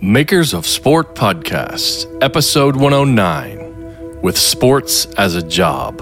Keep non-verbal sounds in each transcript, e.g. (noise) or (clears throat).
Makers of Sport Podcast, Episode 109 with Sports as a Job.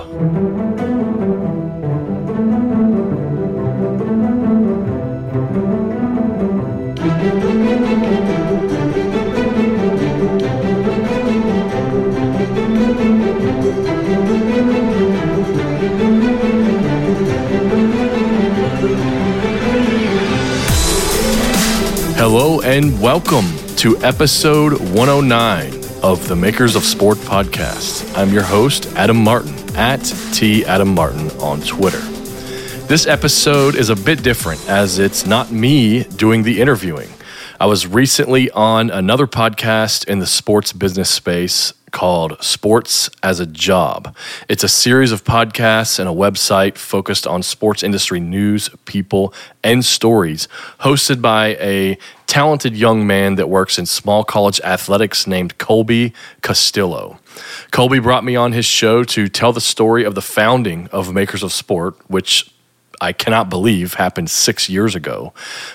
Hello and welcome to episode 109 of the Makers of Sport podcast. I'm your host, Adam Martin, at T Adam Martin on Twitter. This episode is a bit different as it's not me doing the interviewing. I was recently on another podcast in the sports business space called Sports as a Job. It's a series of podcasts and a website focused on sports industry news, people, and stories, hosted by a talented young man that works in small college athletics named Colby Castillo. Colby brought me on his show to tell the story of the founding of Makers of Sport, which I cannot believe happened six years ago,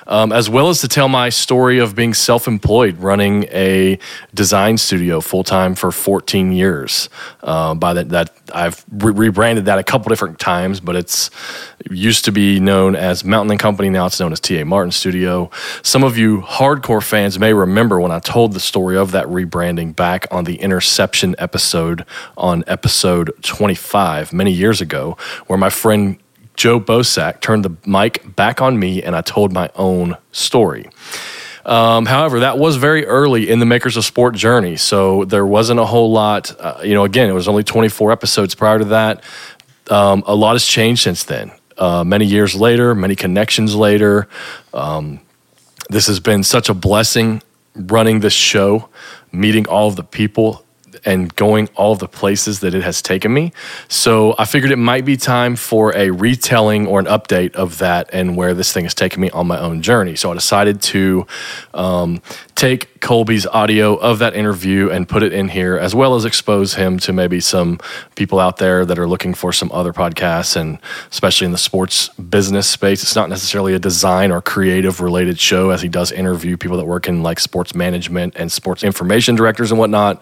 um, as well as to tell my story of being self employed, running a design studio full time for 14 years. Uh, by that, that I've re- rebranded that a couple different times, but it's it used to be known as Mountain and Company. Now it's known as TA Martin Studio. Some of you hardcore fans may remember when I told the story of that rebranding back on the Interception episode on episode 25 many years ago, where my friend Joe Bosack turned the mic back on me and I told my own story. Um, however, that was very early in the Makers of Sport journey, so there wasn't a whole lot. Uh, you know, again, it was only 24 episodes prior to that. Um, a lot has changed since then. Uh, many years later, many connections later. Um, this has been such a blessing running this show, meeting all of the people and going all the places that it has taken me. So I figured it might be time for a retelling or an update of that and where this thing has taken me on my own journey. So I decided to um, take Colby's audio of that interview and put it in here, as well as expose him to maybe some people out there that are looking for some other podcasts, and especially in the sports business space. It's not necessarily a design or creative related show, as he does interview people that work in like sports management and sports information directors and whatnot.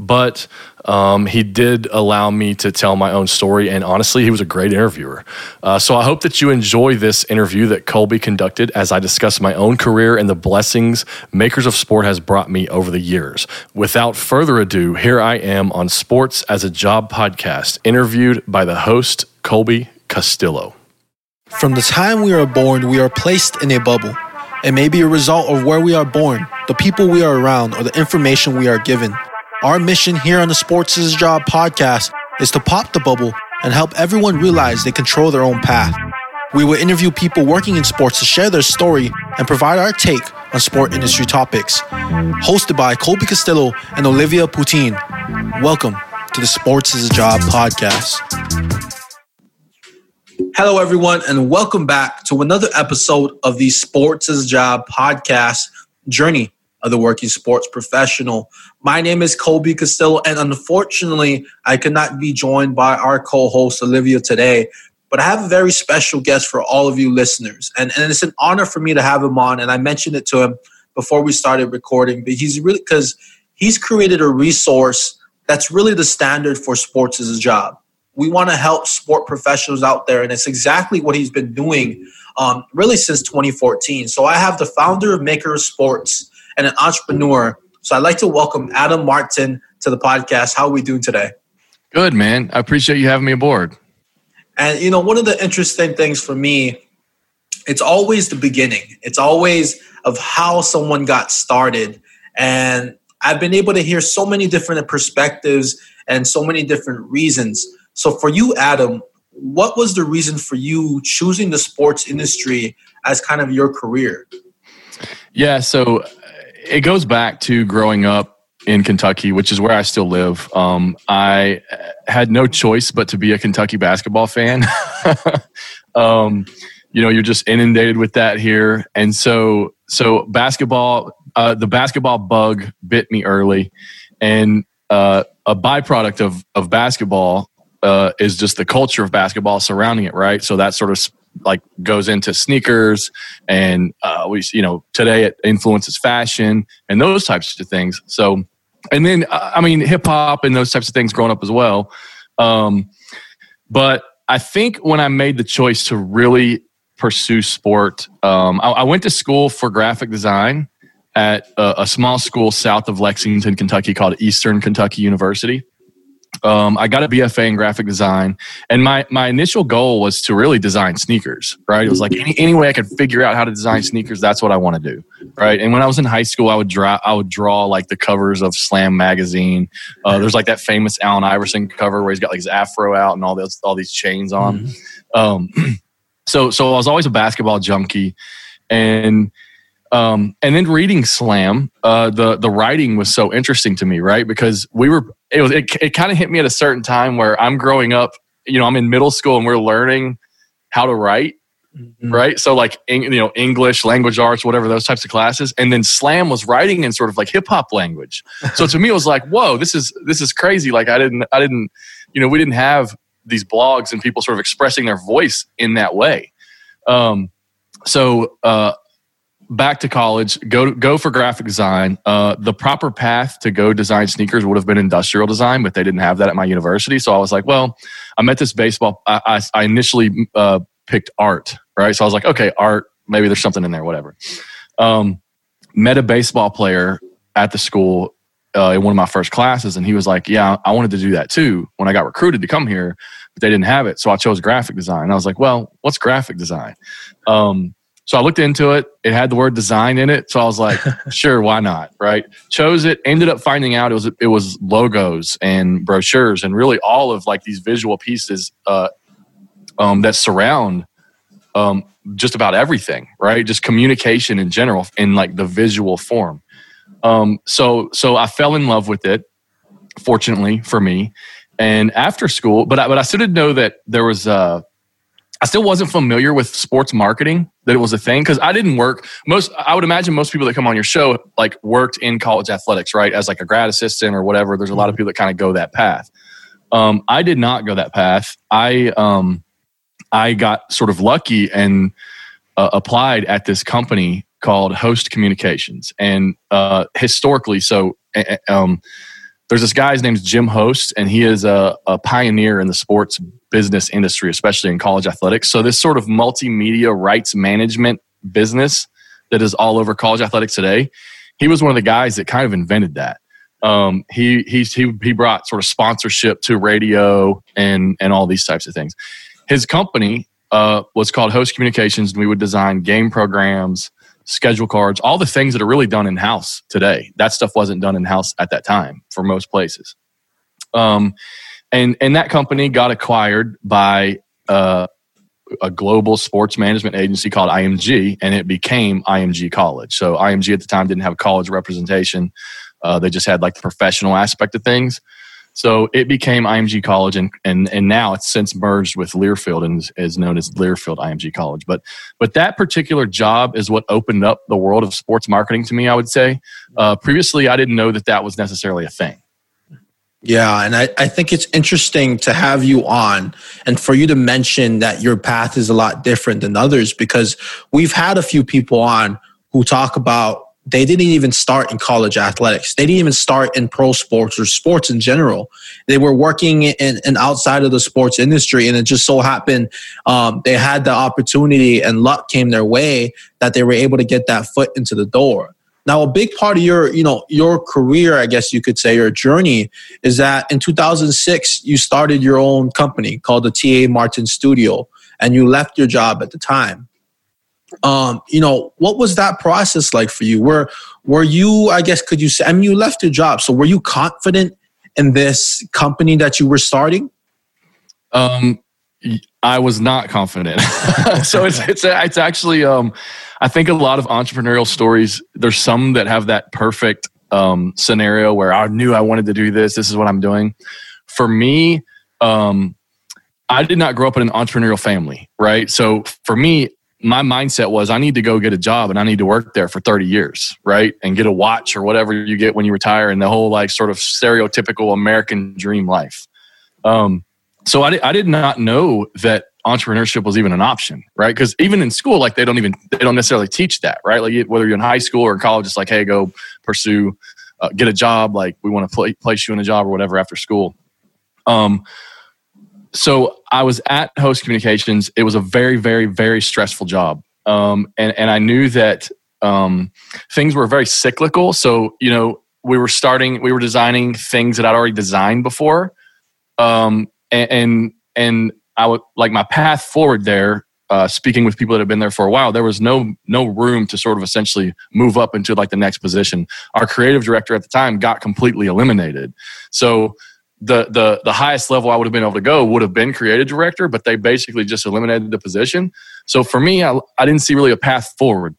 But um, he did allow me to tell my own story, and honestly, he was a great interviewer. Uh, so I hope that you enjoy this interview that Colby conducted as I discuss my own career and the blessings Makers of Sport has brought me over the years. Without further ado, here I am on Sports as a Job podcast, interviewed by the host, Colby Castillo. From the time we are born, we are placed in a bubble. It may be a result of where we are born, the people we are around, or the information we are given. Our mission here on the Sports is a Job podcast is to pop the bubble and help everyone realize they control their own path. We will interview people working in sports to share their story and provide our take on sport industry topics. Hosted by Colby Castillo and Olivia Poutine. Welcome to the Sports is a Job podcast. Hello, everyone, and welcome back to another episode of the Sports is a Job podcast journey the working sports professional. My name is Colby Castillo, and unfortunately, I cannot be joined by our co host, Olivia, today. But I have a very special guest for all of you listeners. And, and it's an honor for me to have him on. And I mentioned it to him before we started recording, but he's really, because he's created a resource that's really the standard for sports as a job. We want to help sport professionals out there, and it's exactly what he's been doing um, really since 2014. So I have the founder of Maker Sports and an entrepreneur. So I'd like to welcome Adam Martin to the podcast. How are we doing today? Good, man. I appreciate you having me aboard. And you know, one of the interesting things for me, it's always the beginning. It's always of how someone got started. And I've been able to hear so many different perspectives and so many different reasons. So for you, Adam, what was the reason for you choosing the sports industry as kind of your career? Yeah, so it goes back to growing up in Kentucky, which is where I still live. Um, I had no choice but to be a Kentucky basketball fan. (laughs) um, you know, you're just inundated with that here, and so so basketball, uh, the basketball bug bit me early, and uh, a byproduct of of basketball uh, is just the culture of basketball surrounding it, right? So that sort of like goes into sneakers and uh, we you know today it influences fashion and those types of things. So and then uh, i mean hip hop and those types of things growing up as well. Um, but i think when i made the choice to really pursue sport um, I, I, went to school for graphic design at a, a small school south of lexington kentucky called eastern kentucky university um, I got a BFA in graphic design, and my my initial goal was to really design sneakers. Right, it was like any any way I could figure out how to design sneakers. That's what I want to do. Right, and when I was in high school, I would draw I would draw like the covers of Slam magazine. Uh, there's like that famous Allen Iverson cover where he's got like his afro out and all those all these chains on. Mm-hmm. Um, (clears throat) so so I was always a basketball junkie, and um, and then reading Slam, uh, the the writing was so interesting to me, right? Because we were it was it, it kind of hit me at a certain time where I'm growing up. You know, I'm in middle school and we're learning how to write, mm-hmm. right? So like you know English, language arts, whatever those types of classes, and then Slam was writing in sort of like hip hop language. So to me, it was like, whoa, this is this is crazy. Like I didn't I didn't you know we didn't have these blogs and people sort of expressing their voice in that way. Um, so uh, back to college, go go for graphic design. Uh, the proper path to go design sneakers would have been industrial design, but they didn't have that at my university. So I was like, well, I'm at this baseball. I, I, I initially uh, picked art, right? So I was like, okay, art. Maybe there's something in there, whatever. Um, met a baseball player at the school uh, in one of my first classes, and he was like, "Yeah, I wanted to do that too when I got recruited to come here, but they didn't have it, so I chose graphic design." I was like, "Well, what's graphic design?" Um, so I looked into it. It had the word design in it. So I was like, (laughs) sure, why not? Right. Chose it. Ended up finding out it was it was logos and brochures and really all of like these visual pieces uh, um, that surround um, just about everything. Right. Just communication in general in like the visual form. Um, so so I fell in love with it. Fortunately for me, and after school, but I, but I still didn't know that there was uh, I still wasn't familiar with sports marketing that it was a thing because I didn't work most. I would imagine most people that come on your show like worked in college athletics, right, as like a grad assistant or whatever. There's a lot of people that kind of go that path. Um, I did not go that path. I um, I got sort of lucky and uh, applied at this company called Host Communications, and uh, historically, so um, there's this guy. His name's Jim Host, and he is a, a pioneer in the sports business industry, especially in college athletics. So this sort of multimedia rights management business that is all over college athletics today, he was one of the guys that kind of invented that. Um, he he he he brought sort of sponsorship to radio and and all these types of things. His company uh, was called Host Communications, and we would design game programs, schedule cards, all the things that are really done in house today. That stuff wasn't done in house at that time for most places. Um, and and that company got acquired by uh, a global sports management agency called IMG, and it became IMG College. So IMG at the time didn't have college representation; uh, they just had like the professional aspect of things. So it became IMG College, and and and now it's since merged with Learfield and is, known as Learfield IMG College. But but that particular job is what opened up the world of sports marketing to me. I would say uh, previously I didn't know that that was necessarily a thing. Yeah, and I, I think it's interesting to have you on and for you to mention that your path is a lot different than others because we've had a few people on who talk about they didn't even start in college athletics. They didn't even start in pro sports or sports in general. They were working in, outside of the sports industry, and it just so happened um, they had the opportunity and luck came their way that they were able to get that foot into the door. Now, a big part of your, you know, your career, I guess you could say, your journey, is that in 2006 you started your own company called the TA Martin Studio, and you left your job at the time. Um, you know, what was that process like for you? Were were you, I guess, could you say? I mean, you left your job, so were you confident in this company that you were starting? Um, I was not confident. (laughs) so it's it's it's actually um, I think a lot of entrepreneurial stories. There's some that have that perfect um, scenario where I knew I wanted to do this. This is what I'm doing. For me, um, I did not grow up in an entrepreneurial family, right? So for me, my mindset was I need to go get a job and I need to work there for 30 years, right? And get a watch or whatever you get when you retire and the whole like sort of stereotypical American dream life. Um, so I, I did not know that entrepreneurship was even an option, right? Because even in school, like they don't even they don't necessarily teach that, right? Like whether you're in high school or college, it's like, hey, go pursue, uh, get a job. Like we want to pl- place you in a job or whatever after school. Um, so I was at Host Communications. It was a very, very, very stressful job, um, and and I knew that um, things were very cyclical. So you know, we were starting, we were designing things that I'd already designed before, um, and, and I would like my path forward there. Uh, speaking with people that have been there for a while, there was no no room to sort of essentially move up into like the next position. Our creative director at the time got completely eliminated. So the the the highest level I would have been able to go would have been creative director, but they basically just eliminated the position. So for me, I, I didn't see really a path forward.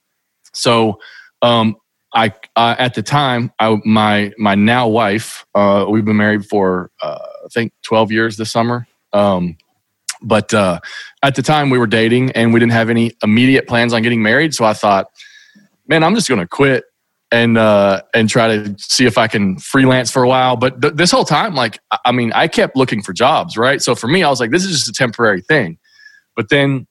So um, I uh, at the time, I, my my now wife, uh, we've been married for uh, I think twelve years this summer. Um, but uh, at the time, we were dating and we didn't have any immediate plans on getting married. So I thought, man, I'm just going to quit and uh, and try to see if I can freelance for a while. But th- this whole time, like, I mean, I kept looking for jobs, right? So for me, I was like, this is just a temporary thing. But then,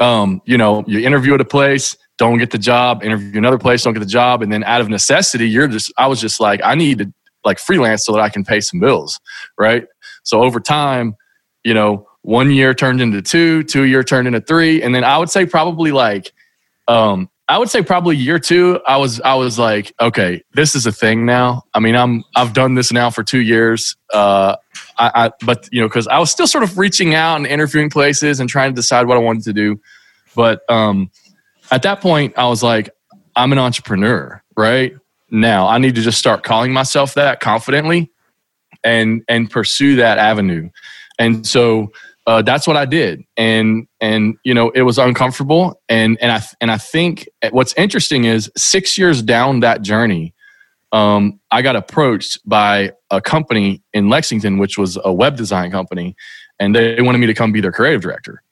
um, you know, you interview at a place, don't get the job, interview another place, don't get the job, and then out of necessity, you're just, I was just like, I need to like freelance so that I can pay some bills, right? So over time, you know, one year turned into two, two year turned into three, and then I would say probably like um, I would say probably year two, I was I was like, okay, this is a thing now. I mean, I'm I've done this now for two years. Uh, I, I but you know, because I was still sort of reaching out and interviewing places and trying to decide what I wanted to do. But um, at that point, I was like, I'm an entrepreneur, right? Now I need to just start calling myself that confidently, and and pursue that avenue. And so uh, that's what I did, and and you know it was uncomfortable, and and I and I think what's interesting is six years down that journey, um, I got approached by a company in Lexington, which was a web design company, and they wanted me to come be their creative director.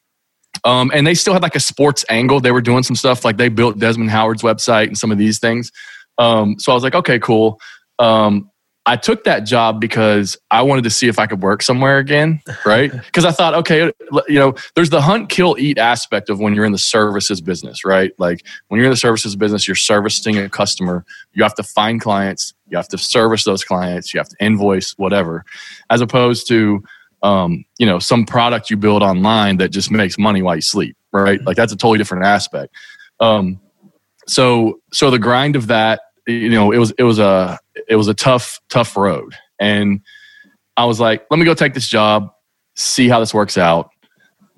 Um, and they still had like a sports angle. They were doing some stuff like they built Desmond Howard's website and some of these things. Um, so I was like, okay, cool. Um, I took that job because I wanted to see if I could work somewhere again, (laughs) right? Because I thought, okay, you know, there's the hunt, kill, eat aspect of when you're in the services business, right? Like when you're in the services business, you're servicing a customer. You have to find clients, you have to service those clients, you have to invoice, whatever, as opposed to, um, you know, some product you build online that just makes money while you sleep, right? Like that's a totally different aspect. Um, so, so the grind of that you know, it was it was a it was a tough tough road, and I was like, let me go take this job, see how this works out,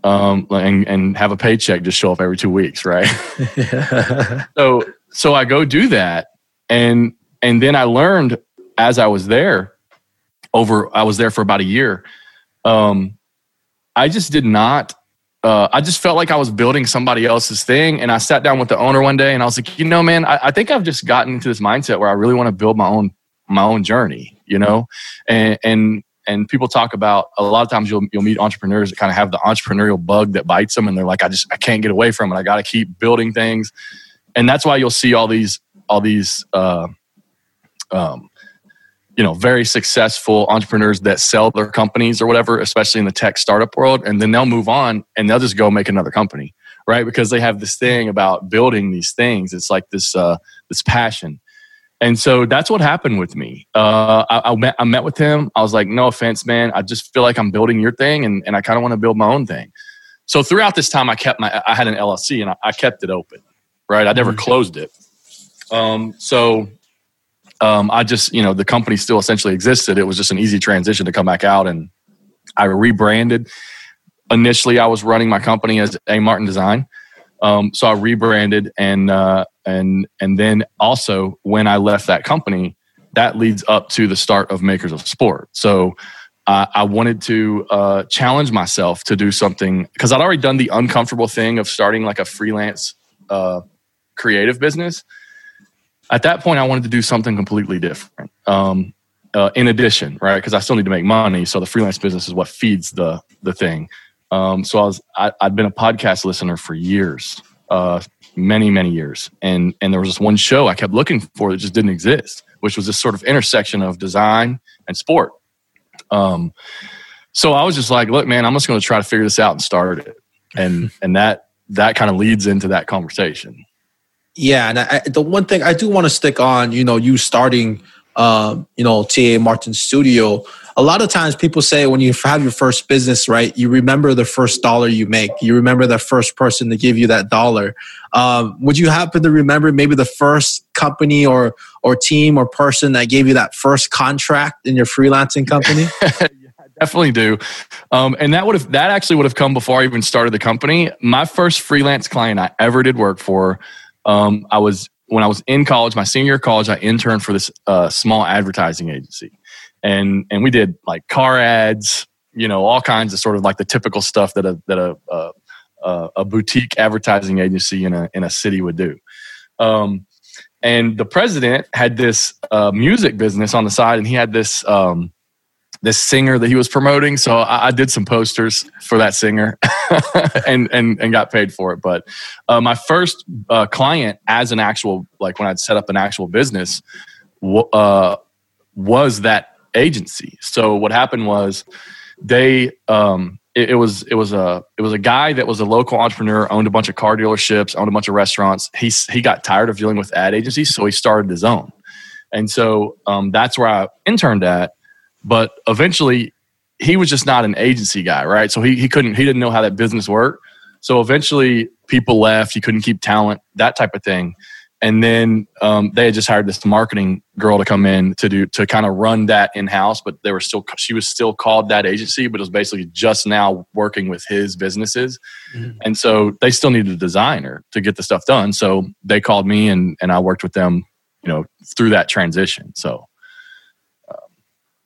um, and and have a paycheck just show up every two weeks, right? (laughs) (laughs) so so I go do that, and and then I learned as I was there, over I was there for about a year. Um, I just did not uh, I just felt like I was building somebody else's thing. And I sat down with the owner one day and I was like, you know, man, I, I think I've just gotten into this mindset where I really want to build my own my own journey, you know? And and and people talk about a lot of times you'll you'll meet entrepreneurs that kind of have the entrepreneurial bug that bites them and they're like, I just I can't get away from it. I gotta keep building things. And that's why you'll see all these all these uh, um, you know very successful entrepreneurs that sell their companies or whatever especially in the tech startup world and then they'll move on and they'll just go make another company right? Because they have this thing about building these things. It's like this uh, this passion. And so that's what happened with me. Uh, I, I, met, I met with him. I was like no offense man. I just feel like i'm building your thing and, and i kind of want to build my own thing. So throughout this time i kept my i had an llc and i, I kept it open right? I never mm-hmm. closed it. Um, so um, I just, you know, the company still essentially existed. It was just an easy transition to come back out and I rebranded. Initially, I was running my company as A Martin Design. Um, so I rebranded and, uh, and, and then also when I left that company, that leads up to the start of Makers of Sport. So uh, I wanted to uh, challenge myself to do something because I'd already done the uncomfortable thing of starting like a freelance uh, creative business at that point, I wanted to do something completely different. Um, uh, in addition, right? Because I still need to make money, so the freelance business is what feeds the the thing. Um, so I was I, had been a podcast listener for years, uh, many many years, and and there was this one show I kept looking for that just didn't exist, which was this sort of intersection of design and sport. Um, so I was just like, look, man, I'm just going to try to figure this out and start it. And, and that, that kind of leads into that conversation. Yeah. And I, the one thing I do want to stick on, you know, you starting, um, you know, TA Martin Studio, a lot of times people say when you have your first business, right, you remember the first dollar you make. You remember the first person to give you that dollar. Um, would you happen to remember maybe the first company or or team or person that gave you that first contract in your freelancing company? (laughs) definitely do. Um, and that would have that actually would have come before I even started the company. My first freelance client I ever did work for, um, I was when I was in college, my senior year of college, I interned for this uh, small advertising agency and and we did like car ads, you know, all kinds of sort of like the typical stuff that a that a a, a boutique advertising agency in a in a city would do. Um, and the president had this uh, music business on the side, and he had this um, this singer that he was promoting. So I, I did some posters for that singer, (laughs) and and and got paid for it. But uh, my first uh, client, as an actual like when I'd set up an actual business, uh, was that agency. So what happened was they um, it, it, was it was a it was a guy that was a local entrepreneur, owned a bunch of car dealerships, owned a bunch of restaurants. He he got tired of dealing with ad agencies, so he started his own. And so um, that's where I interned at. But eventually, he was just not an agency guy, right? So he he couldn't he didn't know how that business worked. So eventually, people left. He couldn't keep talent, that type of thing and then um, they had just hired this marketing girl to come in to do to kind of run that in house but they were still she was still called that agency but it was basically just now working with his businesses mm-hmm. and so they still needed a designer to get the stuff done so they called me and and i worked with them you know through that transition so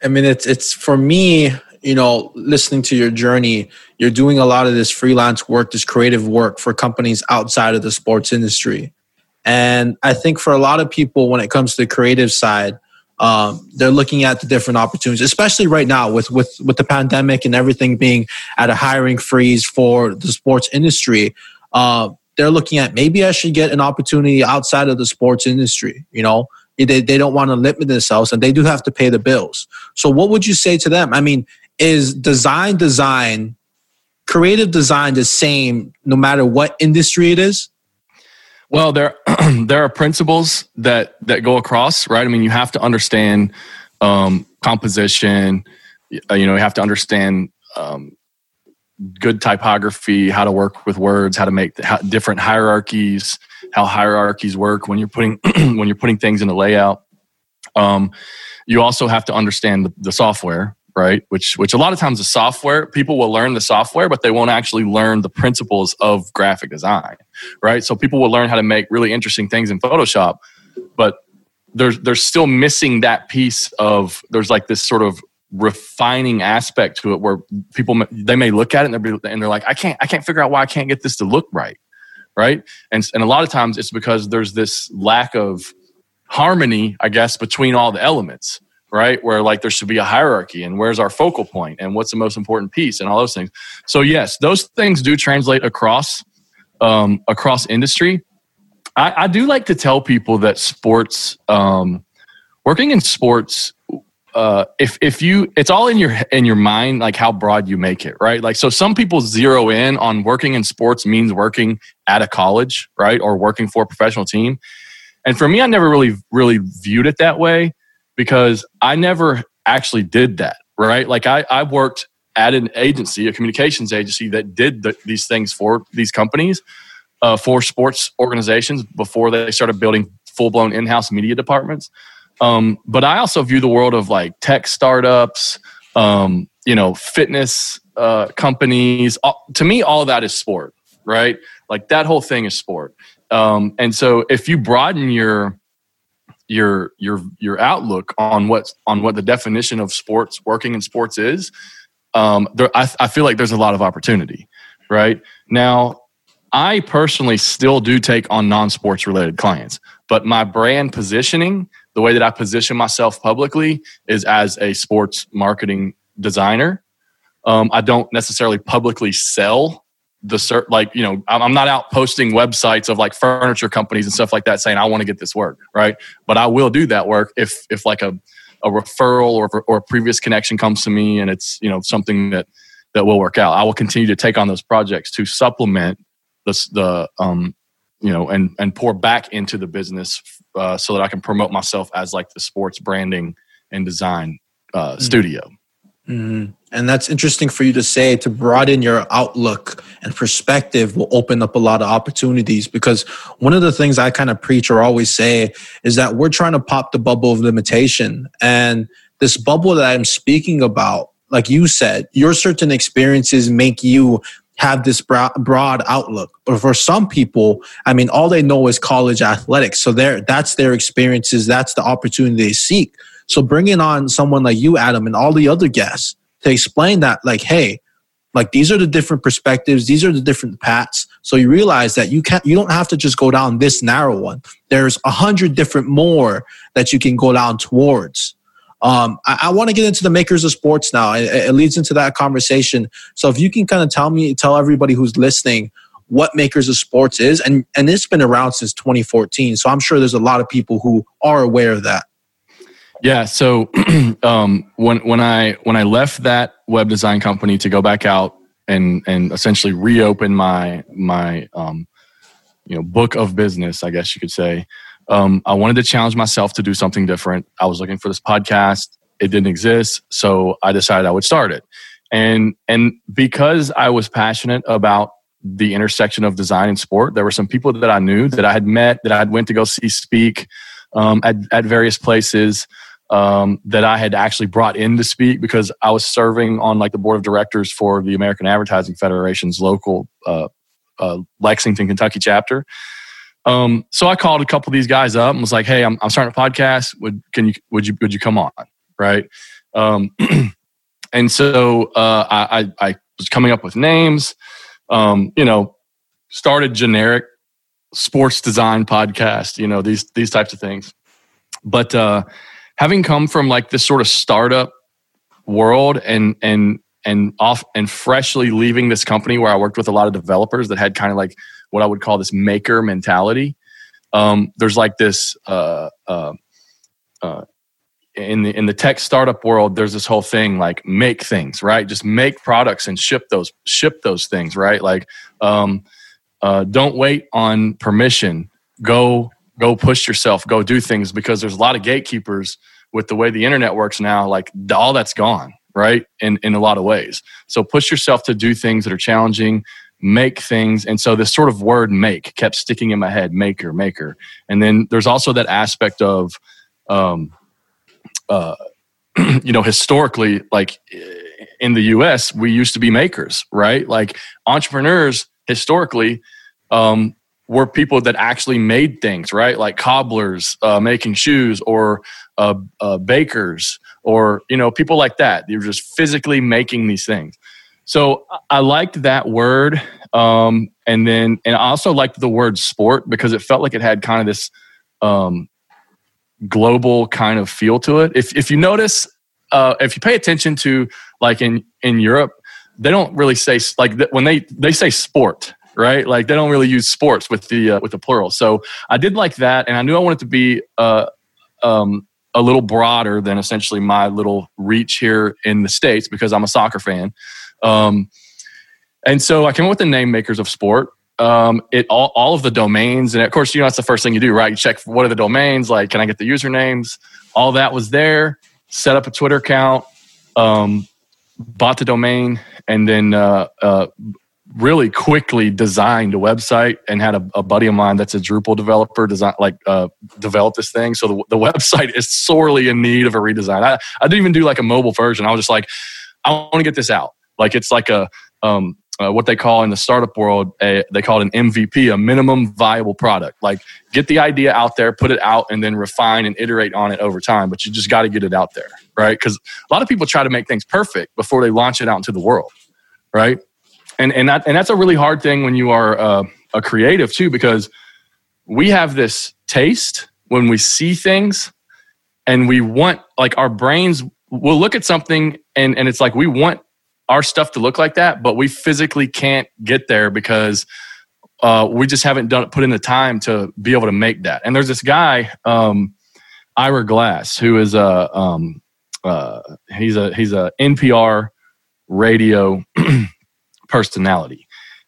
i mean it's it's for me you know listening to your journey you're doing a lot of this freelance work this creative work for companies outside of the sports industry and I think for a lot of people, when it comes to the creative side, um, they're looking at the different opportunities, especially right now with, with, with the pandemic and everything being at a hiring freeze for the sports industry. Uh, they're looking at maybe I should get an opportunity outside of the sports industry. You know, they, they don't want to limit themselves and they do have to pay the bills. So, what would you say to them? I mean, is design design, creative design the same no matter what industry it is? Well, there (clears throat) there are principles that that go across, right? I mean, you have to understand um, composition. You know, you have to understand um, good typography, how to work with words, how to make the, how, different hierarchies, how hierarchies work when you're putting (clears throat) when you're putting things in the layout. Um, you also have to understand the, the software, right? Which which a lot of times the software people will learn the software, but they won't actually learn the principles of graphic design, right? So people will learn how to make really interesting things in Photoshop, but there's there's still missing that piece of there's like this sort of refining aspect to it where people they may look at it and they're, and they're like I can't I can't figure out why I can't get this to look right right and and a lot of times it's because there's this lack of harmony I guess between all the elements right? Where like there should be a hierarchy and where's our focal point and what's the most important piece and all those things. So yes, those things do translate across um, across industry. I, I do like to tell people that sports, um, working in sports, uh, if if you, it's all in your in your mind, like how broad you make it, right? Like so, some people zero in on working in sports means working at a college, right, or working for a professional team. And for me, I never really really viewed it that way because I never actually did that, right? Like I, I worked at an agency, a communications agency that did the, these things for these companies, uh, for sports organizations before they started building full blown in house media departments. Um, but I also view the world of like tech startups, um, you know, fitness uh, companies. All, to me, all that is sport, right? Like that whole thing is sport. Um, and so if you broaden your your your your outlook on what on what the definition of sports working in sports is um, there, I, I feel like there's a lot of opportunity right now i personally still do take on non-sports related clients but my brand positioning the way that i position myself publicly is as a sports marketing designer um, i don't necessarily publicly sell the cert like you know i'm not out posting websites of like furniture companies and stuff like that saying i want to get this work right but i will do that work if if like a a referral or or a previous connection comes to me and it's you know something that that will work out. I will continue to take on those projects to supplement the the um you know and and pour back into the business uh, so that I can promote myself as like the sports branding and design uh, mm-hmm. studio. Mm-hmm. And that's interesting for you to say to broaden your outlook and perspective will open up a lot of opportunities because one of the things I kind of preach or always say is that we're trying to pop the bubble of limitation. And this bubble that I'm speaking about, like you said, your certain experiences make you have this broad outlook. But for some people, I mean, all they know is college athletics. So there, that's their experiences. That's the opportunity they seek. So bringing on someone like you, Adam, and all the other guests to explain that, like, hey, like these are the different perspectives, these are the different paths. So you realize that you can't, you don't have to just go down this narrow one. There's a hundred different more that you can go down towards. Um, I, I want to get into the makers of sports now. It, it leads into that conversation. So if you can kind of tell me, tell everybody who's listening what makers of sports is, and and it's been around since 2014. So I'm sure there's a lot of people who are aware of that. Yeah. So (clears throat) um, when when I when I left that web design company to go back out and and essentially reopen my my um, you know book of business, I guess you could say. Um, I wanted to challenge myself to do something different. I was looking for this podcast. It didn't exist, so I decided I would start it. And and because I was passionate about the intersection of design and sport, there were some people that I knew that I had met that I had went to go see speak um, at at various places um, that I had actually brought in to speak because I was serving on like the board of directors for the American Advertising Federation's local uh, uh, Lexington, Kentucky chapter. Um, so I called a couple of these guys up and was like, "Hey, I'm, I'm starting a podcast. Would can you would you would you come on?" Right. Um, (clears throat) and so uh, I, I was coming up with names. Um, you know, started generic sports design podcast. You know these these types of things, but uh, having come from like this sort of startup world and and and off and freshly leaving this company where I worked with a lot of developers that had kind of like what I would call this maker mentality. Um, there's like this uh, uh, uh, in the in the tech startup world. There's this whole thing like make things right, just make products and ship those ship those things right. Like um, uh, don't wait on permission. Go go push yourself, go do things because there's a lot of gatekeepers with the way the internet works now. Like all that's gone, right? In in a lot of ways. So push yourself to do things that are challenging, make things, and so this sort of word "make" kept sticking in my head: maker, maker. And then there's also that aspect of, um, uh, (clears throat) you know, historically, like in the U.S., we used to be makers, right? Like entrepreneurs historically um, were people that actually made things, right? Like cobblers uh, making shoes, or uh, uh, bakers, or you know people like that. They were just physically making these things. So I liked that word, um, and then and I also liked the word sport because it felt like it had kind of this um, global kind of feel to it. If if you notice, uh, if you pay attention to like in in Europe, they don't really say like when they they say sport right? Like they don't really use sports with the uh, with the plural. So I did like that, and I knew I wanted to be uh, um, a little broader than essentially my little reach here in the states because I'm a soccer fan. Um, and so I came up with the name makers of sport. Um, it all, all of the domains, and of course, you know that's the first thing you do, right? You check what are the domains, like can I get the usernames? All that was there. Set up a Twitter account, um, bought the domain, and then uh, uh, really quickly designed a website and had a, a, buddy of mine that's a Drupal developer design like uh, develop this thing. So the, the website is sorely in need of a redesign. I, I didn't even do like a mobile version. I was just like, I want to get this out. Like it's like a um, uh, what they call in the startup world, a, they call it an MVP, a minimum viable product. Like get the idea out there, put it out, and then refine and iterate on it over time. But you just got to get it out there, right? Because a lot of people try to make things perfect before they launch it out into the world, right? and and that and that's a really hard thing when you are uh, a creative too, because we have this taste when we see things, and we want like our brains will look at something and and it's like we want our stuff to look like that, but we physically can't get there because uh, we just haven't done put in the time to be able to make that. And there's this guy. Um, Ira Glass, who is a um, uh, he's a he's a NPR radio (clears throat) personality.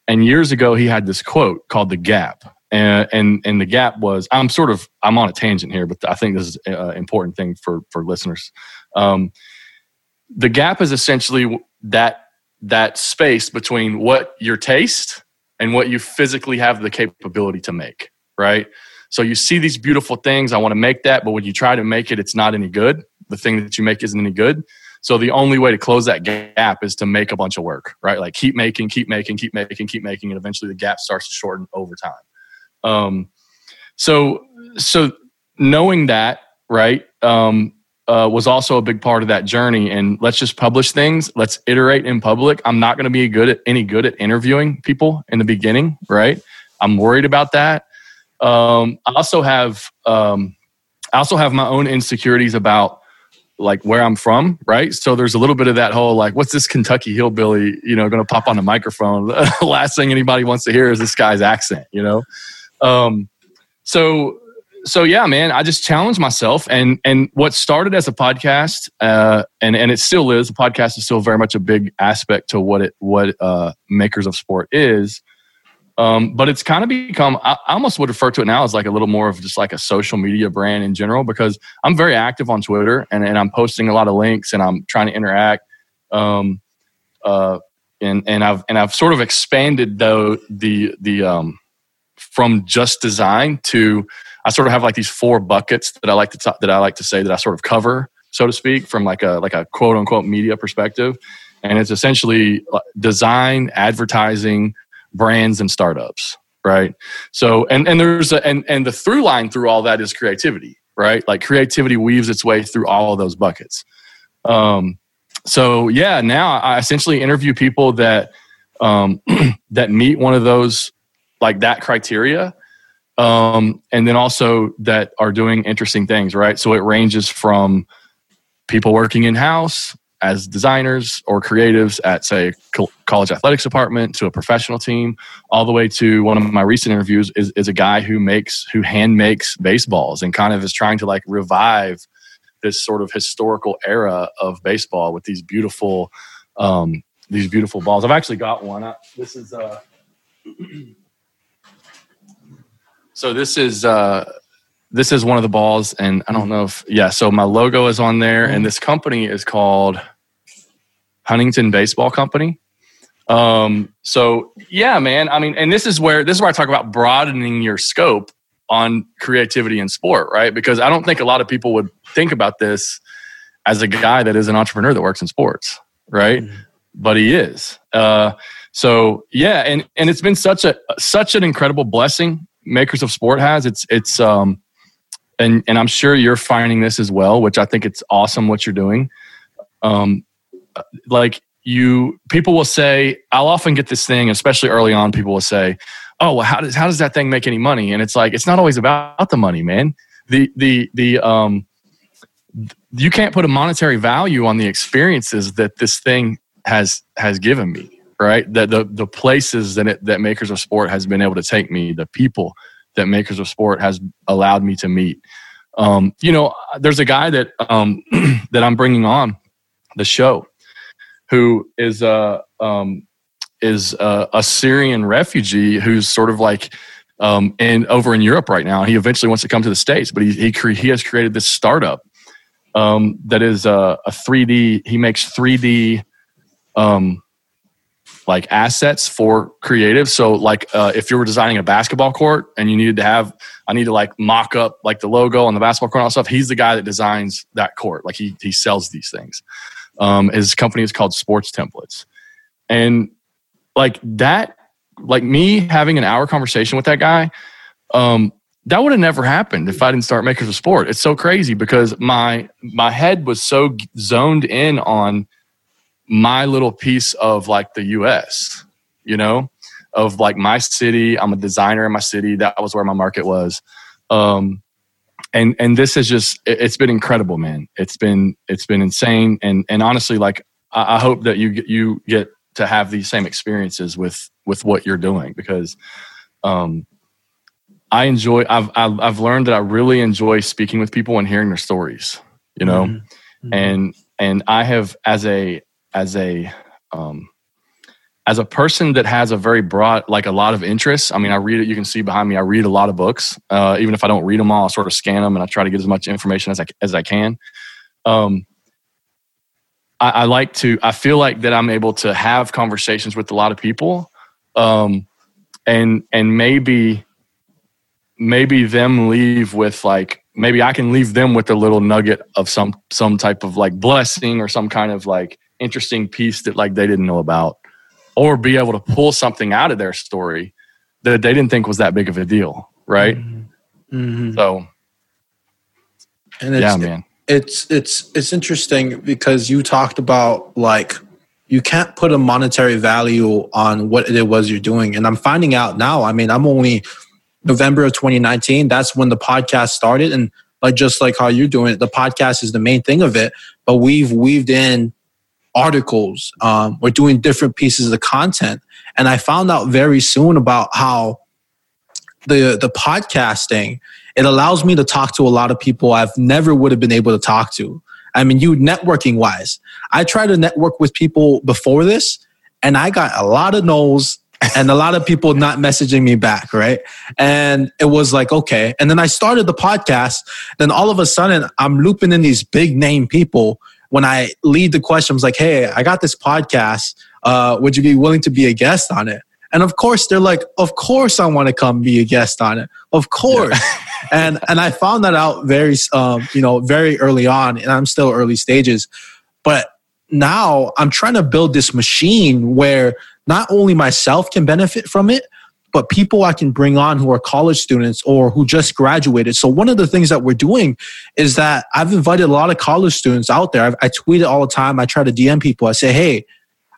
And years ago, he had this quote called "The Gap," and and and the gap was I'm sort of I'm on a tangent here, but I think this is an important thing for for listeners. Um, the gap is essentially that that space between what your taste and what you physically have the capability to make, right? So you see these beautiful things, I want to make that, but when you try to make it, it's not any good. The thing that you make isn't any good. So the only way to close that gap is to make a bunch of work, right? Like keep making, keep making, keep making, keep making, and eventually the gap starts to shorten over time. Um, so so knowing that, right, um, uh, was also a big part of that journey. And let's just publish things. Let's iterate in public. I'm not going to be good at any good at interviewing people in the beginning, right? I'm worried about that. Um, I also have um, I also have my own insecurities about like where I'm from, right? So there's a little bit of that whole like, what's this Kentucky hillbilly, you know, going to pop on the microphone? (laughs) the last thing anybody wants to hear is this guy's accent, you know. Um, so so yeah, man, I just challenged myself, and and what started as a podcast, uh, and and it still is. The podcast is still very much a big aspect to what it what uh, makers of sport is. Um, but it's kind of become, I, almost would refer to it now as like a little more of just like a social media brand in general because I'm very active on Twitter and, and I'm posting a lot of links and I'm trying to interact. Um, uh, and, and I've, and I've sort of expanded though the, the, um, from just design to, I sort of have like these four buckets that I like to that I like to say that I sort of cover, so to speak, from like a, like a quote unquote media perspective. And it's essentially design, advertising, brands and startups right? So and and there's a, and and the through line through all that is creativity right? Like creativity weaves its way through all of those buckets. Um so yeah now i essentially interview people that um (clears throat) that meet one of those like that criteria um and then also that are doing interesting things right? So it ranges from people working in house as designers or creatives at say college athletics department to a professional team all the way to one of my recent interviews is, is a guy who makes who hand makes baseballs and kind of is trying to like revive this sort of historical era of baseball with these beautiful um, these beautiful balls. I've actually got one. I, this is uh (clears throat) so this is uh this is one of the balls and i don't know if yeah so my logo is on there and this company is called huntington baseball company. Um, so yeah man i mean and this is where this is where i talk about broadening your scope on creativity in sport right? Because i don't think a lot of people would think about this as a guy that is an entrepreneur that works in sports right? Mm-hmm. but he is. Uh, so yeah and and it's been such a such an incredible blessing makers of sport has it's it's um and and I'm sure you're finding this as well, which I think it's awesome what you're doing. Um, like you, people will say, I'll often get this thing, especially early on. People will say, "Oh, well, how does how does that thing make any money?" And it's like it's not always about the money, man. The the the um, you can't put a monetary value on the experiences that this thing has has given me right that the the places that it, that makers of sport has been able to take me the people that Makers of Sport has allowed me to meet. Um, you know, there's a guy that um, (clears throat) that I'm bringing on the show who is a um, is a, a, Syrian refugee who's sort of like um, in over in Europe right now. He eventually wants to come to the states, but he he, cre- he has created this startup um, that is a, a 3D. He makes 3D um, like assets for creative. So like uh, if you were designing a basketball court and you needed to have, I need to like mock up like the logo on the basketball court and all stuff. He's the guy that designs that court. Like he he sells these things. Um, his company is called Sports Templates, and like that, like me having an hour conversation with that guy. Um, that would have never happened if I didn't start Makers of Sport. It's so crazy because my my head was so zoned in on my little piece of like the US, you know, of like my city. I'm a designer in my city. That was where my market was. Um, and and this has just it's been incredible, man. It's been it's been insane. And and honestly, like I, I hope that you you get to have these same experiences with with what you're doing because um I enjoy. I've, I've I've learned that I really enjoy speaking with people and hearing their stories. You know, mm-hmm. and and I have as a as a um, as a person that has a very broad, like a lot of interests. I mean, I read it. You can see behind me. I read a lot of books. Uh, even if I don't read them all, I sort of scan them and I try to get as much information as I as I can. Um, I, I like to. I feel like that I'm able to have conversations with a lot of people, um, and and maybe maybe them leave with like maybe I can leave them with a little nugget of some some type of like blessing or some kind of like interesting piece that like they didn't know about or be able to pull something out of their story that they didn't think was that big of a deal right? Mm-hmm. mm-hmm. so and yeah man. it's it's it's interesting because you talked about like you can't put a monetary value on what it was you're doing. And i'm finding out now i mean i'm only november of 2019 that's when the podcast started. And like just like how you're doing it the podcast is the main thing of it. But we've weaved in articles um, we're doing different pieces of content and i found out very soon about how the the podcasting it allows me to talk to a lot of people I've never would have been able to talk to. I mean, you networking wise, I tried to network with people before this and I got a lot of no's and a lot of people not messaging me back, right? And it was like, okay. And then I started the podcast. Then all of a sudden, I'm looping in these big name people. When I lead the question, I was like, hey, I got this podcast. Uh, would you be willing to be a guest on it? And of course, they're like, of course, I want to come be a guest on it. Of course. Yeah. (laughs) and and I found that out very, um, you know, very early on, and I'm still early stages. But now I'm trying to build this machine where not only myself can benefit from it, but people I can bring on who are college students or who just graduated. So one of the things that we're doing is that I've invited a lot of college students out there. I've, I tweet it all the time. I try to DM people. I say, hey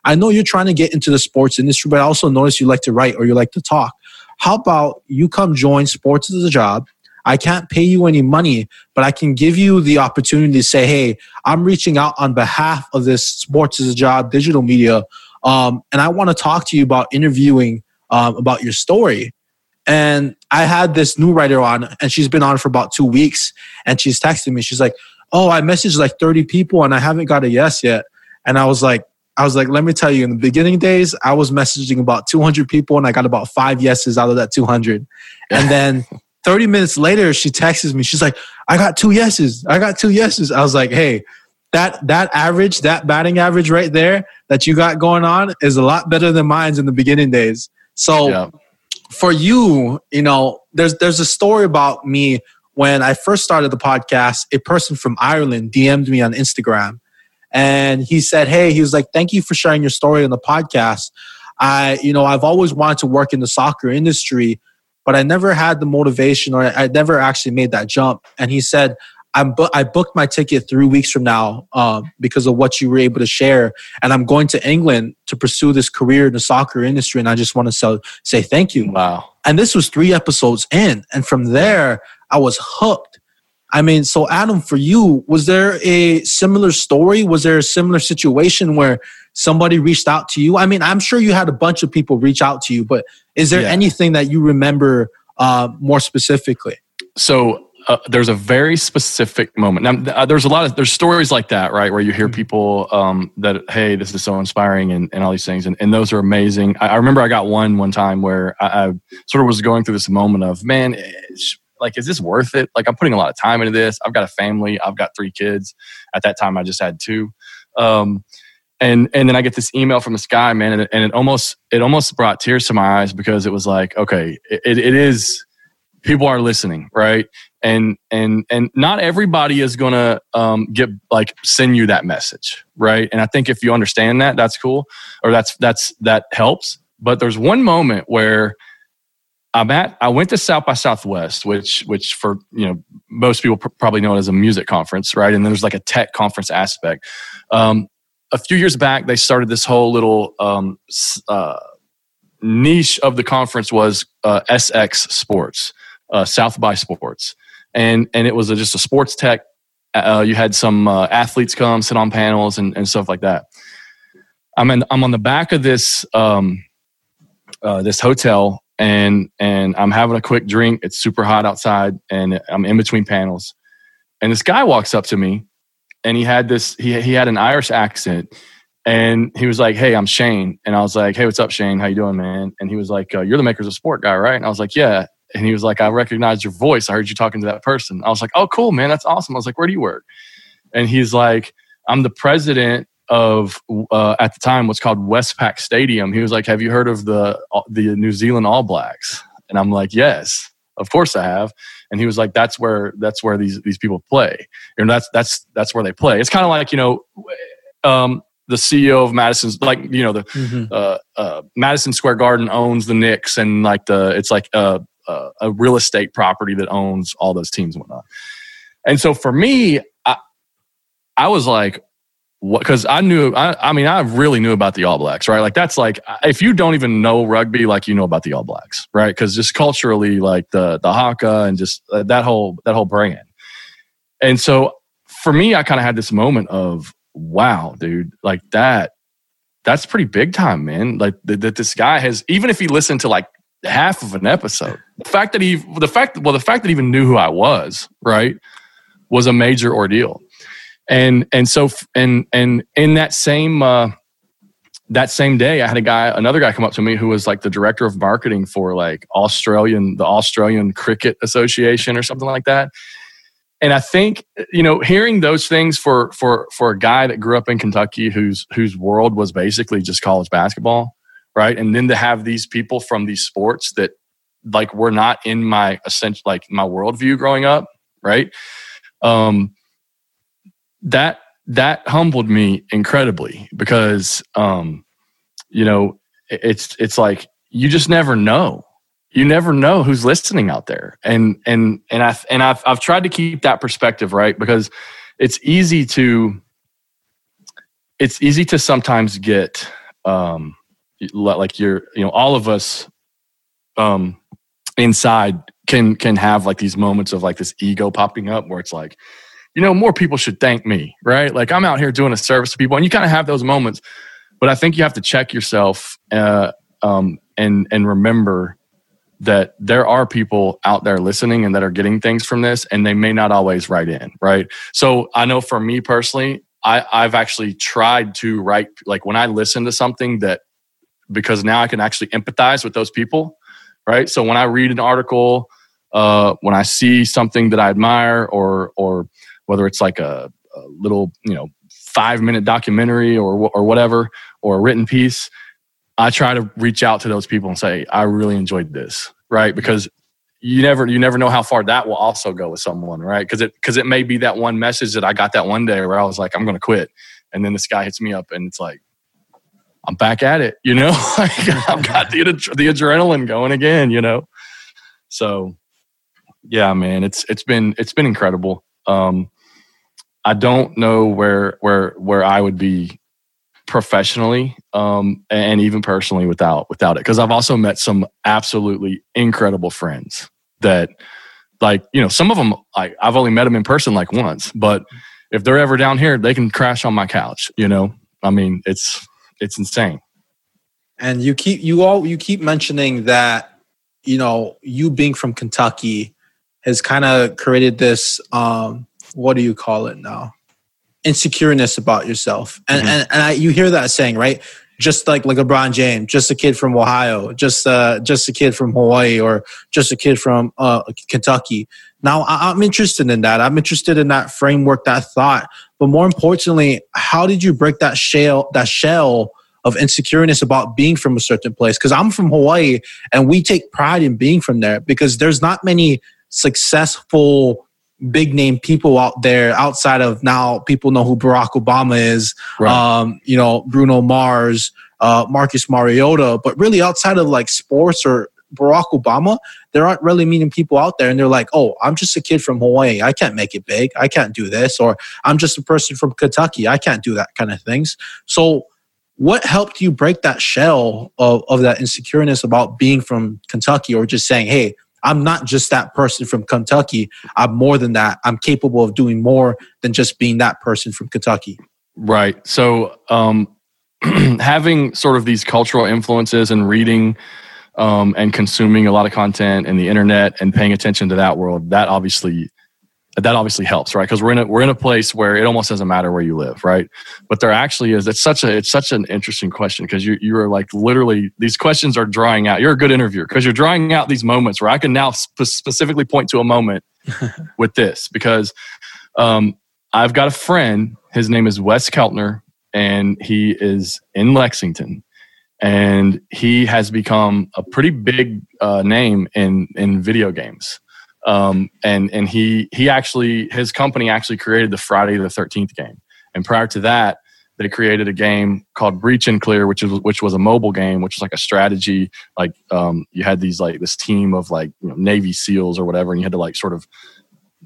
I know you're trying to get into the sports industry, but I also notice you like to write or you like to talk. How about you come join sports as a job? I can't pay you any money, but I can give you the opportunity to say, hey, I'm reaching out on behalf of this sports as a job digital media. Um, and I want to talk to you about interviewing um, about your story. And I had this new writer on, and she's been on for about two weeks. And she's texting me. She's like, Oh, I messaged like 30 people and I haven't got a yes yet. And I was like, I was like, let me tell you, in the beginning days, I was messaging about 200 people and I got about five yeses out of that 200. And then (laughs) 30 minutes later, she texts me. She's like, I got two yeses. I got two yeses. I was like, hey, that that average, that batting average right there that you got going on is a lot better than mine's in the beginning days. So yeah. for you, you know, there's there's a story about me when I first started the podcast. A person from Ireland DM'd me on Instagram and he said, "Hey, he was like, thank you for sharing your story on the podcast. I, you know, I've always wanted to work in the soccer industry, but I never had the motivation, or I never actually made that jump." And he said, I'm bu- I booked my ticket three weeks from now um, because of what you were able to share, and I'm going to England to pursue this career in the soccer industry. And I just want to so, say thank you. Wow! And this was three episodes in, and from there I was hooked. I mean, so Adam, for you, was there a similar story? Was there a similar situation where somebody reached out to you? I mean, I'm sure you had a bunch of people reach out to you, but is there yeah. anything that you remember uh, more specifically? So uh, there's a very specific moment. Now, uh, there's a lot of there's stories like that, right, where you hear mm-hmm. people um, that hey, this is so inspiring, and, and all these things, and, and those are amazing. I, I remember I got one one time where I, I, sort of was going through this moment of man, like, is this worth it? Like, I'm putting a lot of time into this. I've got a family. I've got three kids. At that time, I just had two. Um, and and then I get this email from this guy, man, and it, and it almost it almost brought tears to my eyes because it was like, okay, it, it is people are listening, right? And and and not everybody is gonna um, get like send you that message, right? And I think if you understand that, that's cool, or that's that's that helps. But there's one moment where I'm at. I went to South by Southwest, which which for you know most people pr- probably know it as a music conference, right? And then there's like a tech conference aspect. Um, a few years back, they started this whole little um, uh, niche of the conference was uh, SX Sports, uh, South by Sports, and and it was a, just a sports tech. Uh, you had some uh, athletes come sit on panels and, and stuff like that. I'm in, I'm on the back of this um, uh, this hotel and and I'm having a quick drink. It's super hot outside, and I'm in between panels, and this guy walks up to me, and he had this he he had an Irish accent, and he was like, "Hey, I'm Shane," and I was like, "Hey, what's up, Shane? How you doing, man?" And he was like, uh, "You're the makers of sport guy, right?" And I was like, "Yeah." And he was like, "I recognize your voice. I heard you talking to that person." I was like, "Oh, cool, man. That's awesome." I was like, "Where do you work?" And he's like, "I'm the president of uh, at the time what's called Westpac Stadium. He was like, "Have you heard of the the New Zealand All Blacks?" And I'm like, "Yes, of course I have." And he was like, "That's where that's where these these people play. And that's that's that's where they play. It's kind of like you know." Um, the CEO of Madison's like you know the mm-hmm. uh, uh, Madison Square Garden owns the Knicks and like the it's like a, a, real estate property that owns all those teams and whatnot. And so for me, I I was like, what? because I knew, I, I, mean, I really knew about the All Blacks, right? Like that's like if you don't even know rugby, like you know about the All Blacks, right? Because just culturally, like the the haka and just uh, that whole that whole brand. And so for me, I kind of had this moment of, wow, dude, like that, that's pretty big time, man. Like that this guy has, even if he listened to like half of an episode, the fact that he, the fact, well, the fact that he even knew who I was, right, was a major ordeal and and so and and in that same uh, that same day, I had a guy, another guy, come up to me who was like the director of marketing for like Australian, the Australian Cricket Association or something like that. And I think you know, hearing those things for for for a guy that grew up in Kentucky, whose whose world was basically just college basketball, right? And then to have these people from these sports that like were not in my essential like my worldview growing up, right? Um, that that humbled me incredibly because um you know it's it's like you just never know you never know who's listening out there and and and i and i've i've tried to keep that perspective right because it's easy to it's easy to sometimes get um like you're you know all of us um inside can can have like these moments of like this ego popping up where it's like you know, more people should thank me, right? Like I'm out here doing a service to people, and you kind of have those moments. But I think you have to check yourself uh, um, and and remember that there are people out there listening and that are getting things from this, and they may not always write in, right? So I know for me personally, I, I've actually tried to write like when I listen to something that because now I can actually empathize with those people, right? So when I read an article, uh, when I see something that I admire, or or whether it's like a, a little, you know, five minute documentary or or whatever, or a written piece, I try to reach out to those people and say, I really enjoyed this, right? Because you never you never know how far that will also go with someone, right? Because it because it may be that one message that I got that one day where I was like, I'm going to quit, and then this guy hits me up and it's like, I'm back at it, you know. (laughs) I've got the the adrenaline going again, you know. So, yeah, man, it's it's been it's been incredible. Um, I don't know where where where I would be professionally um, and even personally without without it because I've also met some absolutely incredible friends that like you know some of them I've only met them in person like once but if they're ever down here they can crash on my couch you know I mean it's it's insane and you keep you all you keep mentioning that you know you being from Kentucky has kind of created this um what do you call it now? Insecureness about yourself. And mm-hmm. and, and I, you hear that saying, right? Just like like LeBron James, just a kid from Ohio, just uh, just a kid from Hawaii, or just a kid from uh, Kentucky. Now I'm interested in that. I'm interested in that framework, that thought. But more importantly, how did you break that shell that shell of insecureness about being from a certain place? Because I'm from Hawaii, and we take pride in being from there because there's not many successful big name people out there outside of now people know who Barack Obama is, right. um, you know, Bruno Mars, uh, Marcus Mariota, but really outside of like sports or Barack Obama, there aren't really many people out there and they're like, oh, I'm just a kid from Hawaii. I can't make it big. I can't do this. Or I'm just a person from Kentucky. I can't do that kind of things. So, what helped you break that shell of, of that insecureness about being from Kentucky or just saying, hey, I'm not just that person from Kentucky. I'm more than that. I'm capable of doing more than just being that person from Kentucky. Right. So, um, (clears throat) having sort of these cultural influences and reading um, and consuming a lot of content and the internet and paying attention to that world, that obviously that obviously helps, right? Because we're in a we're in a place where it almost doesn't matter where you live, right? But there actually is. It's such a it's such an interesting question because you you are like literally these questions are drawing out. You're a good interviewer because you're drawing out these moments where I can now sp- specifically point to a moment (laughs) with this because um, I've got a friend. His name is Wes Keltner, and he is in Lexington, and he has become a pretty big uh, name in in video games. Um, and and he he actually his company actually created the Friday the Thirteenth game, and prior to that, they created a game called Breach and Clear, which is which was a mobile game, which was like a strategy. Like um, you had these like this team of like you know, Navy SEALs or whatever, and you had to like sort of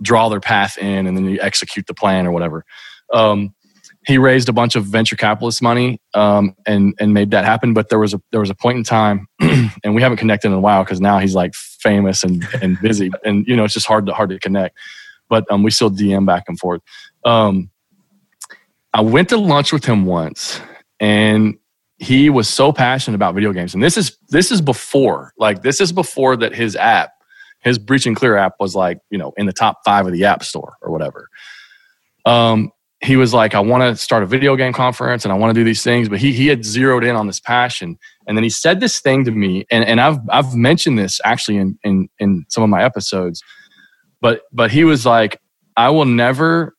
draw their path in, and then you execute the plan or whatever. Um, he raised a bunch of venture capitalist money um, and and made that happen. But there was a there was a point in time, (clears throat) and we haven't connected in a while because now he's like famous and and busy, and you know it's just hard to hard to connect. But um, we still DM back and forth. Um, I went to lunch with him once, and he was so passionate about video games. And this is this is before like this is before that his app, his Breach and Clear app was like you know in the top five of the App Store or whatever. Um, he was like, I want to start a video game conference and I want to do these things. But he he had zeroed in on this passion. And then he said this thing to me, and, and I've I've mentioned this actually in, in in some of my episodes. But but he was like, I will never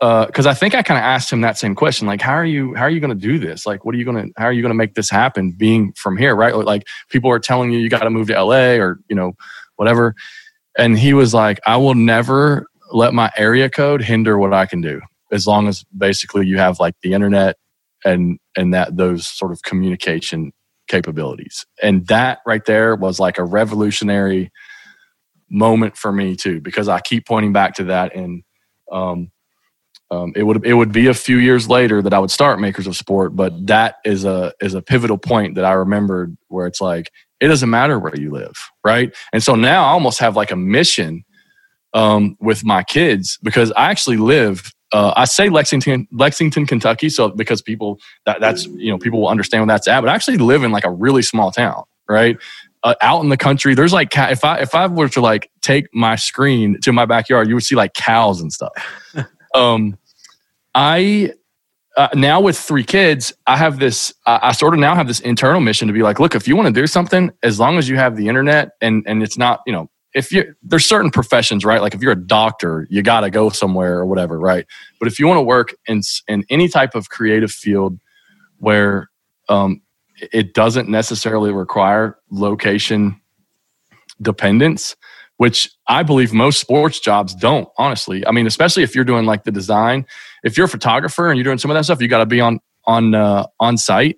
because uh, I think I kind of asked him that same question, like, how are you, how are you going to do this? Like, what are you going to, how are you going to make this happen? Being from here, right? Like, people are telling you you got to move to LA or you know, whatever. And he was like, I will never let my area code hinder what I can do as long as basically you have like the internet and and that those sort of communication capabilities and that right there was like a revolutionary moment for me too because i keep pointing back to that and um, um, it would it would be a few years later that I would start Makers of Sport, but that is a is a pivotal point that I remembered where it's like it doesn't matter where you live, right? And so now I almost have like a mission um, with my kids because I actually live uh, I say Lexington, Lexington, Kentucky, so because people that that's you know people will understand what that's at. But I actually live in like a really small town, right? Uh, out in the country, there's like if I if I were to like take my screen to my backyard, you would see like cows and stuff. (laughs) um, I uh, now with three kids, I have this. Uh, I sort of now have this internal mission to be like, look, if you want to do something, as long as you have the internet and and it's not you know if you there's certain professions right? Like if you're a doctor you got to go somewhere or whatever right? But if you want to work in in any type of creative field where um, it doesn't necessarily require location dependence which i believe most sports jobs don't honestly. I mean especially if you're doing like the design. If you're a photographer and you're doing some of that stuff you got to be on on uh, on site.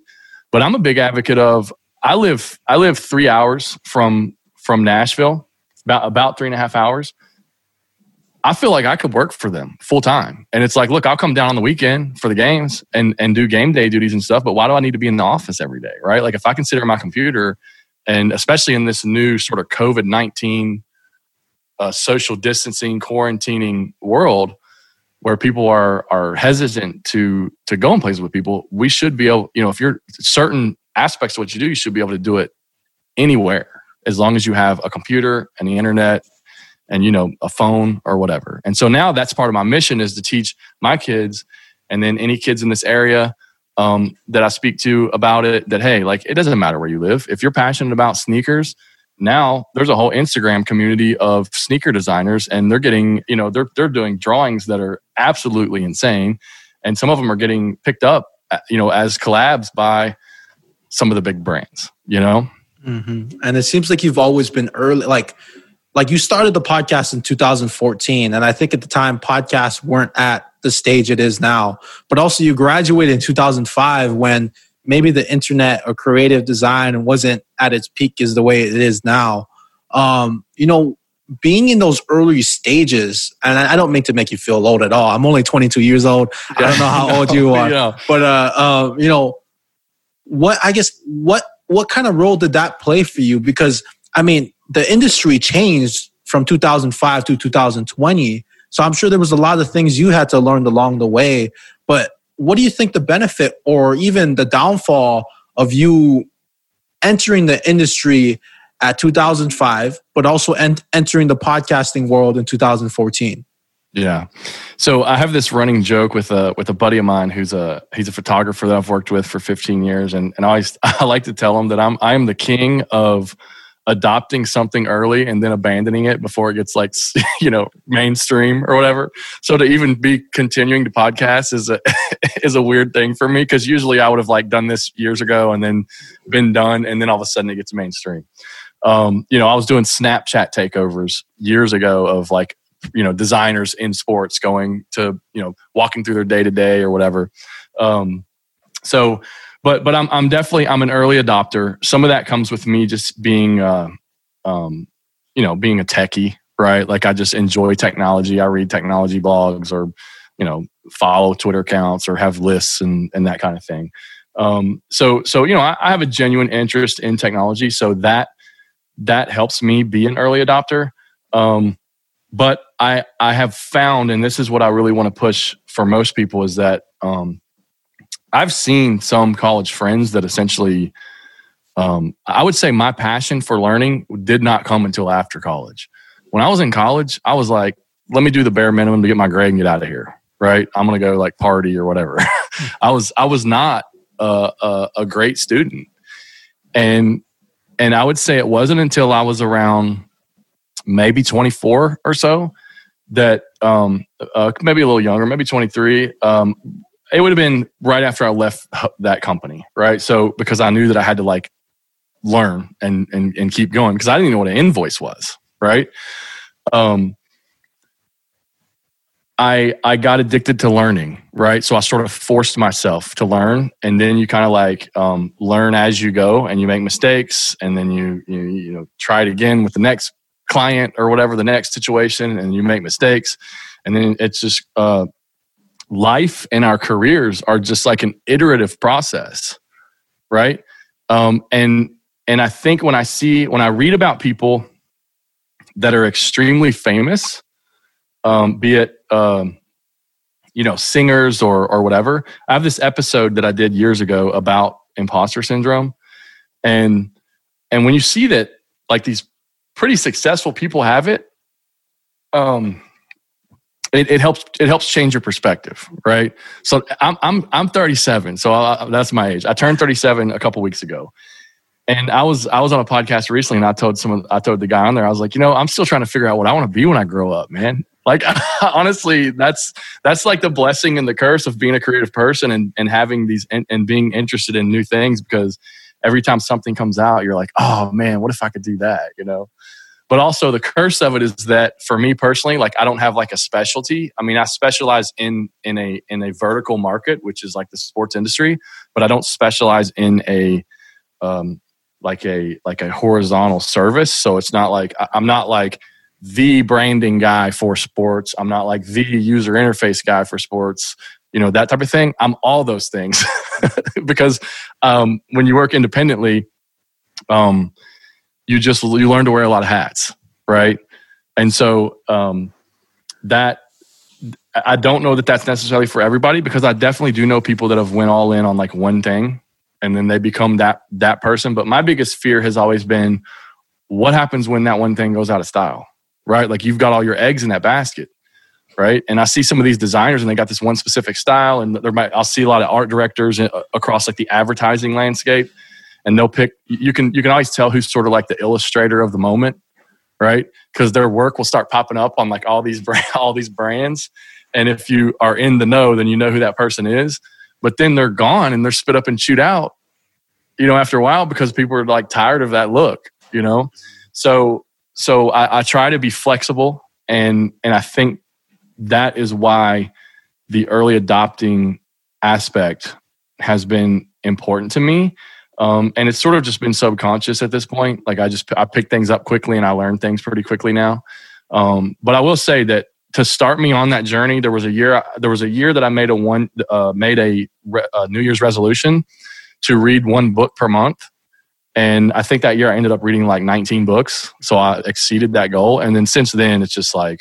But i'm a big advocate of i live i live three hours from from nashville about about three and a half hours. I feel like I could work for them full time. And it's like, look, I'll come down on the weekend for the games and, and do game day duties and stuff, but why do I need to be in the office every day? Right. Like if I consider my computer and especially in this new sort of COVID 19 uh, social distancing, quarantining world where people are are hesitant to to go in places with people, we should be able, you know, if you're certain aspects of what you do, you should be able to do it anywhere as long as you have a computer and the internet and you know a phone or whatever. And so now that's part of my mission is to teach my kids and then any kids in this area um, that i speak to about it that hey like it doesn't matter where you live. If you're passionate about sneakers now there's a whole instagram community of sneaker designers and they're getting you know they're, they're doing drawings that are absolutely insane. And some of them are getting picked up uh, you know as collabs by some of the big brands you know Mm-hmm. And it seems like you've always been early, like like you started the podcast in 2014, and I think at the time podcasts weren't at the stage it is now. But also, you graduated in 2005 when maybe the internet or creative design wasn't at its peak as the way it is now. Um, you know, being in those early stages, and I don't mean to make you feel old at all. I'm only 22 years old. I don't know how (laughs) old you are, yeah. but uh, uh, you know, what I guess what what kind of role did that play for you? Because I mean, the industry changed from 2005 to 2020. So I'm sure there was a lot of things you had to learn along the way. But what do you think the benefit or even the downfall of you entering the industry at 2005, but also ent- entering the podcasting world in 2014. Yeah. So I have this running joke with a with a buddy of mine who's a he's a photographer that I've worked with for 15 years. And and I always (laughs) I like to tell him that I'm I am the king of adopting something early and then abandoning it before it gets like (laughs) you know mainstream or whatever. So to even be continuing to podcast is a (laughs) is a weird thing for me because usually i would have like done this years ago and then been done and then all of a sudden it gets mainstream. Um, you know i was doing snapchat takeovers years ago of like you know designers in sports going to you know walking through their day to day or whatever um, so but but I'm I'm definitely I'm an early adopter. Some of that comes with me just being uh, um, you know being a techie, right? Like I just enjoy technology. I read technology blogs or you know follow Twitter accounts or have lists and and that kind of thing. Um, so so you know I, I have a genuine interest in technology, so that that helps me be an early adopter. Um, but I I have found, and this is what I really want to push for most people, is that um, I've seen some college friends that essentially, um, I would say my passion for learning did not come until after college. When I was in college, I was like, let me do the bare minimum to get my grade and get out of here. Right. I'm going to go like party or whatever. (laughs) I was, I was not a, a, a great student. And, and I would say it wasn't until I was around maybe 24 or so that um, uh, maybe a little younger, maybe 23, um, it would have been right after I left that company, right? So because I knew that I had to like learn and and, and keep going because I didn't even know what an invoice was, right? Um, I I got addicted to learning, right? So I sort of forced myself to learn, and then you kind of like um, learn as you go, and you make mistakes, and then you, you you know try it again with the next client or whatever the next situation, and you make mistakes, and then it's just uh, life and our careers are just like an iterative process, right? Um, and and I think when I see when I read about people that are extremely famous, um, be it um, you know singers or or whatever, I have this episode that I did years ago about imposter syndrome, and and when you see that like these pretty successful people have it, um, it, it, helps it helps change your perspective right? So i'm i'm i'm 37 so I, that's my age. I turned 37 a couple weeks ago. And i was i was on a podcast recently and i told someone i told the guy on there i was like you know i'm still trying to figure out what i want to be when i grow up man. Like (laughs) honestly that's that's like the blessing and the curse of being a creative person and and having these and, and being interested in new things because every time something comes out you're like oh man what if i could do that? You know? But also the curse of it is that for me personally like i don't have like a specialty. I mean i specialize in in a in a vertical market which is like the sports industry but i don't specialize in a um like a like a horizontal service. So it's not like i'm not like the branding guy for sports. I'm not like the user interface guy for sports you know that type of thing i'm all those things (laughs) because um when you work independently um you just you learn to wear a lot of hats, right? And so um, that I don't know that that's necessarily for everybody because I definitely do know people that have went all in on like one thing and then they become that that person. But my biggest fear has always been what happens when that one thing goes out of style, right? Like you've got all your eggs in that basket, right? And I see some of these designers and they got this one specific style, and there might I'll see a lot of art directors uh, across like the advertising landscape and they'll pick you can you can always tell who's sort of like the illustrator of the moment right because their work will start popping up on like all these (laughs) all these brands and if you are in the know then you know who that person is but then they're gone and they're spit up and chewed out you know after a while because people are like tired of that look you know so so I, I try to be flexible and and i think that is why the early adopting aspect has been important to me um, and it's sort of just been subconscious at this point. Like I just I pick things up quickly and I learn things pretty quickly now. Um, but I will say that to start me on that journey, there was a year there was a year that I made a one uh, made a, a New Year's resolution to read one book per month. And I think that year I ended up reading like 19 books. So I exceeded that goal. And then since then, it's just like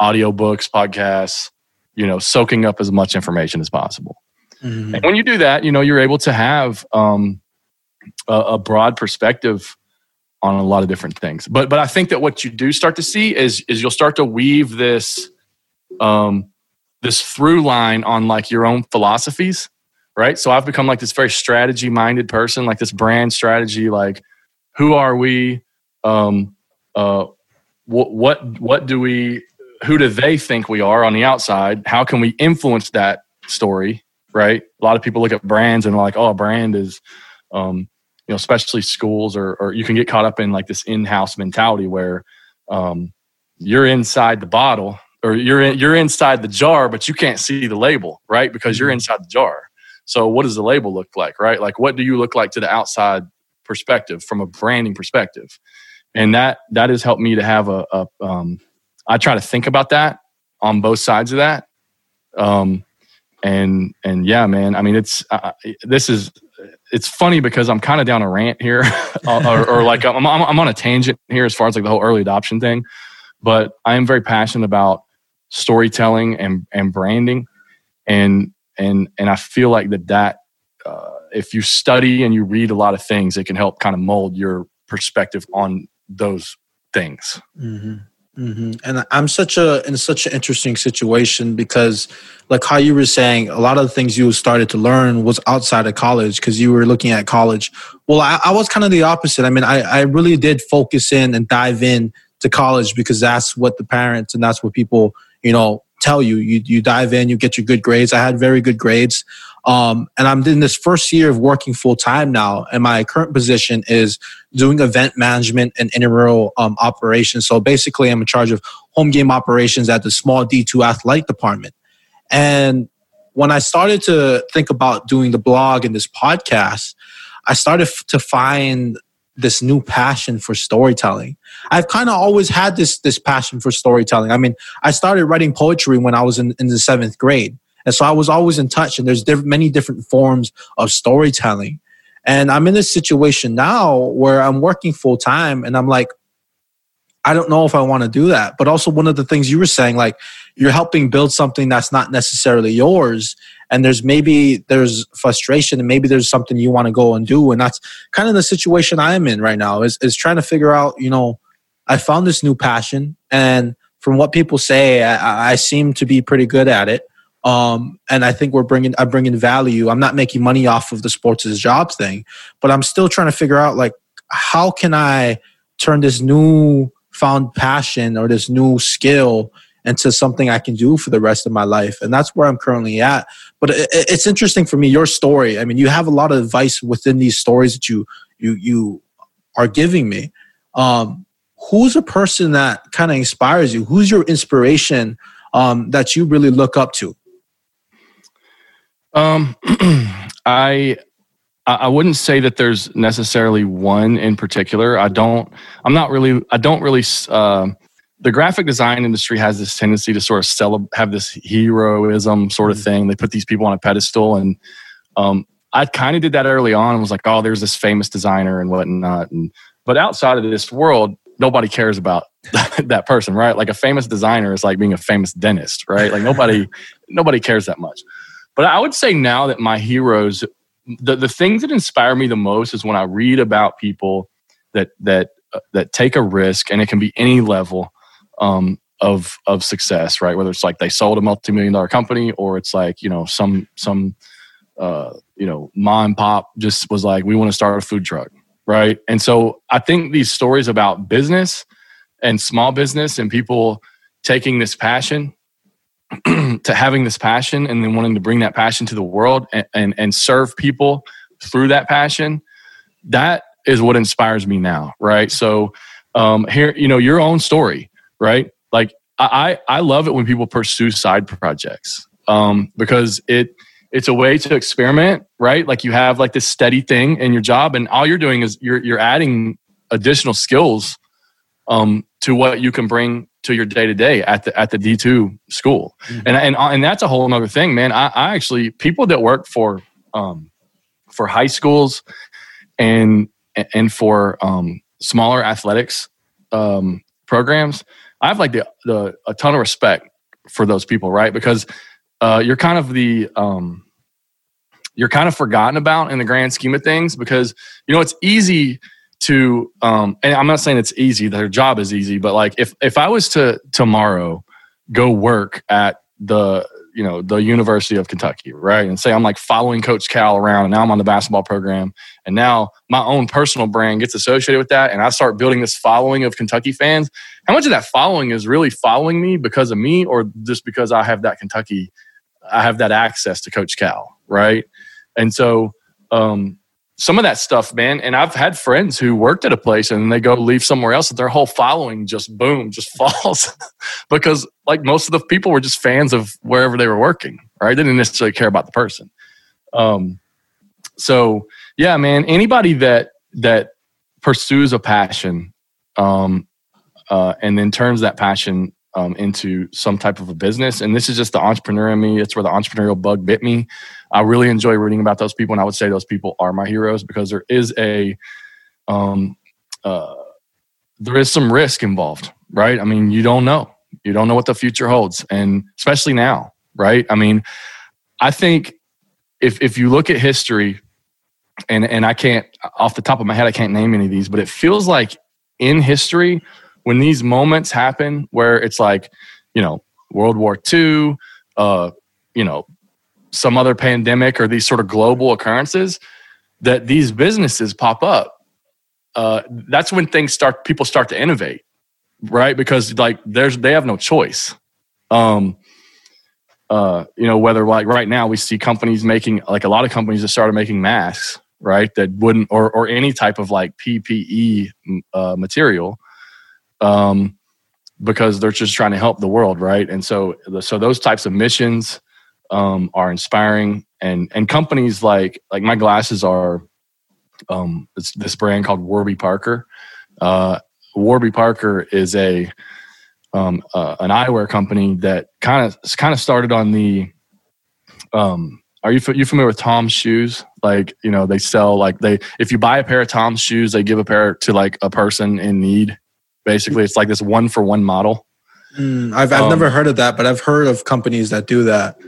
audiobooks, podcasts, you know, soaking up as much information as possible. Mm-hmm. And when you do that, you know, you're able to have um, a, a broad perspective on a lot of different things. But but I think that what you do start to see is is you'll start to weave this um this through line on like your own philosophies, right? So I've become like this very strategy minded person, like this brand strategy, like who are we? Um uh what what what do we who do they think we are on the outside? How can we influence that story? Right. A lot of people look at brands and like, oh, a brand is um, you know, especially schools or, or you can get caught up in like this in-house mentality where um, you're inside the bottle or you're in, you're inside the jar, but you can't see the label, right? Because you're mm-hmm. inside the jar. So what does the label look like, right? Like what do you look like to the outside perspective from a branding perspective? And that that has helped me to have a, a um, I try to think about that on both sides of that. Um, and and yeah, man, I mean, it's uh, this is it's funny because I'm kind of down a rant here, (laughs) or, or, like I'm, I'm, I'm on a tangent here as far as like the whole early adoption thing. But I am very passionate about storytelling and and branding, and and and I feel like that that uh, if you study and you read a lot of things, it can help kind of mold your perspective on those things. Mm-hmm. Mm-hmm. And I'm such a in such an interesting situation because, like how you were saying, a lot of the things you started to learn was outside of college because you were looking at college. Well, I, I was kind of the opposite. I mean, I, I really did focus in and dive in to college because that's what the parents and that's what people you know tell you. You you dive in, you get your good grades. I had very good grades. Um, and I'm in this first year of working full time now, and my current position is doing event management and intramural um, operations. So basically, I'm in charge of home game operations at the small D2 athletic department. And when I started to think about doing the blog and this podcast, I started to find this new passion for storytelling. I've kind of always had this this passion for storytelling. I mean, I started writing poetry when I was in, in the seventh grade. And so I was always in touch, and there's many different forms of storytelling. And I'm in this situation now where I'm working full time, and I'm like, I don't know if I want to do that. But also, one of the things you were saying, like, you're helping build something that's not necessarily yours. And there's maybe there's frustration, and maybe there's something you want to go and do. And that's kind of the situation I am in right now is, is trying to figure out, you know, I found this new passion. And from what people say, I, I seem to be pretty good at it. Um, and I think we're bringing, I'm bringing value. I'm not making money off of the sports as jobs thing, but I'm still trying to figure out like, how can I turn this new found passion or this new skill into something I can do for the rest of my life. And that's where I'm currently at. But it, it's interesting for me, your story. I mean, you have a lot of advice within these stories that you, you, you are giving me. Um, who's a person that kind of inspires you? Who's your inspiration um, that you really look up to? Um, (clears throat) I I wouldn't say that there's necessarily one in particular. I don't. I'm not really. I don't really. Uh, the graphic design industry has this tendency to sort of sell, have this heroism sort of mm-hmm. thing. They put these people on a pedestal, and um, I kind of did that early on. and was like, oh, there's this famous designer and whatnot. And but outside of this world, nobody cares about (laughs) that person, right? Like a famous designer is like being a famous dentist, right? Like nobody, (laughs) nobody cares that much. But I would say now that my heroes, the, the things that inspire me the most is when I read about people that that uh, that take a risk, and it can be any level um, of of success, right? Whether it's like they sold a multi million dollar company, or it's like you know some some uh, you know mom and pop just was like we want to start a food truck, right? And so I think these stories about business and small business and people taking this passion (clears throat) to having this passion and then wanting to bring that passion to the world and, and, and serve people through that passion, that is what inspires me now, right? So um, here, you know, your own story, right? Like I, I love it when people pursue side projects um, because it it's a way to experiment, right? Like you have like this steady thing in your job, and all you're doing is you're you're adding additional skills um, to what you can bring to your day to day at the at the D two school, mm-hmm. and and and that's a whole other thing, man. I, I actually people that work for um, for high schools and and for um, smaller athletics um, programs, I have like the, the a ton of respect for those people, right? Because uh, you're kind of the um, you're kind of forgotten about in the grand scheme of things because you know it's easy to um and I'm not saying it's easy, their job is easy, but like if if I was to tomorrow go work at the you know the University of Kentucky, right? And say I'm like following Coach Cal around, and now I'm on the basketball program, and now my own personal brand gets associated with that, and I start building this following of Kentucky fans. How much of that following is really following me because of me, or just because I have that Kentucky, I have that access to Coach Cal, right? And so um, some of that stuff, man. And I've had friends who worked at a place and they go leave somewhere else, and their whole following just boom, just (laughs) falls because like most of the people were just fans of wherever they were working, right? They didn't necessarily care about the person. Um, so yeah, man. Anybody that that pursues a passion, um, uh, and then turns that passion um, into some type of a business. And this is just the entrepreneur in me. It's where the entrepreneurial bug bit me. I really enjoy reading about those people, and I would say those people are my heroes because there is a, um, uh, there is some risk involved, right? I mean, you don't know, you don't know what the future holds, and especially now, right? I mean, I think if if you look at history, and and I can't off the top of my head, I can't name any of these, but it feels like in history when these moments happen where it's like, you know, World War II, uh, you know, some other pandemic or these sort of global occurrences, that these businesses pop up. Uh, that's when things start. People start to innovate, right? Because like there's they have no choice. Um, uh, you know, whether like right now we see companies making like a lot of companies that started making masks, right? That wouldn't or or any type of like PPE uh, material um, because they're just trying to help the world, right? And so, so those types of missions um, are inspiring, and and companies like like my glasses are um, it's this brand called Warby Parker. Uh, Warby Parker is a um, uh, an eyewear company that kind of kind of started on the. Um, are you you familiar with Tom's shoes? Like you know they sell like they if you buy a pair of Tom's shoes, they give a pair to like a person in need Basically, it's like this one for one model. Mm, I've I've um, never heard of that, but I've heard of companies that do that.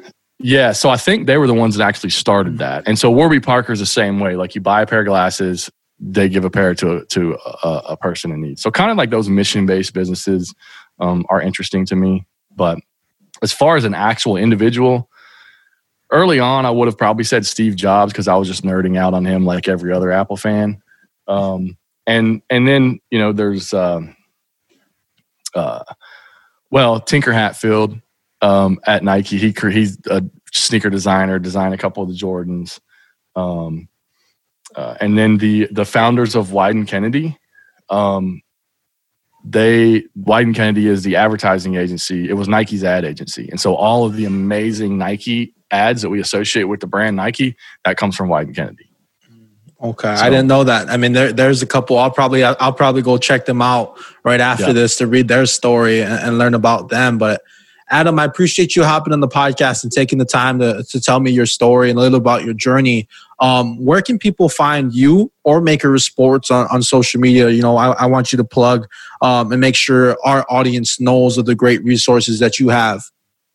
Yeah, so I think they were the ones that actually started that. And so Warby Parker is the same way. Like you buy a pair of glasses, they give a pair to to a, a person in need. So kind of like those mission based businesses um, are interesting to me. But as far as an actual individual, early on I would have probably said Steve Jobs because I was just nerding out on him like every other Apple fan. Um, and and then you know there's um, uh, well, Tinker Hatfield um, at Nike. He he's a sneaker designer, designed a couple of the Jordans. Um, uh, and then the the founders of Wieden+Kennedy, um, they Wieden+Kennedy is the advertising agency. It was Nike's ad agency, and so all of the amazing Nike ads that we associate with the brand Nike that comes from Wieden+Kennedy. Okay, so, I didn't know that. I mean, there, there's a couple. I'll probably I'll probably go check them out right after yeah. this to read their story and, and, learn about them. But Adam, I appreciate you hopping on the podcast and taking the time to to tell me your story and a little about your journey. Um, where can people find you or Maker of Sports on, on social media? You know, I, I want you to plug um, and make sure our audience knows of the great resources that you have.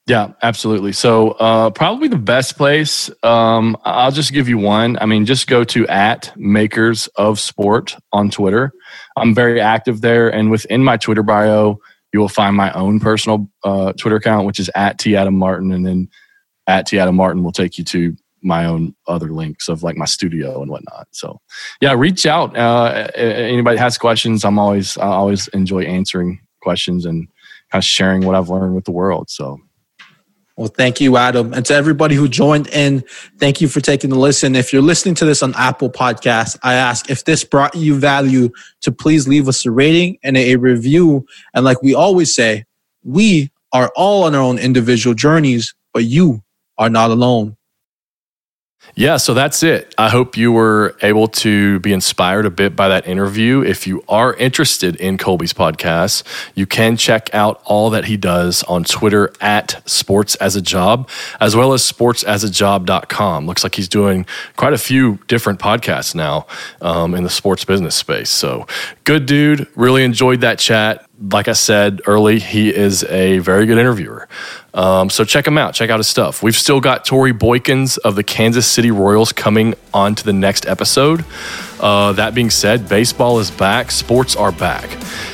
Yeah, absolutely. So, uh, probably the best place, um, I'll just give you one. I mean, just go to at makers of sport on Twitter. I'm very active there. And within my Twitter bio, you will find my own personal uh, Twitter account, which is at T Adam Martin. And then at T Adam Martin will take you to my own other links of like my studio and whatnot. So, yeah, reach out. Uh, anybody has questions, I'm always, I always enjoy answering questions and kind of sharing what I've learned with the world. So, well, thank you, Adam. And to everybody who joined in, thank you for taking the listen. If you're listening to this on Apple Podcasts, I ask if this brought you value to please leave us a rating and a review. And like we always say, we are all on our own individual journeys, but you are not alone. Yeah, so that's it. I hope you were able to be inspired a bit by that interview. If you are interested in Colby's podcast, you can check out all that he does on Twitter at Sports as a Job, as well as sportsasajob.com. Looks like he's doing quite a few different podcasts now um, in the sports business space. So good dude. Really enjoyed that chat. Like I said early, he is a very good interviewer. Um, so check him out. Check out his stuff. We've still got Tori Boykins of the Kansas City Royals coming on to the next episode. Uh, that being said, baseball is back. Sports are back.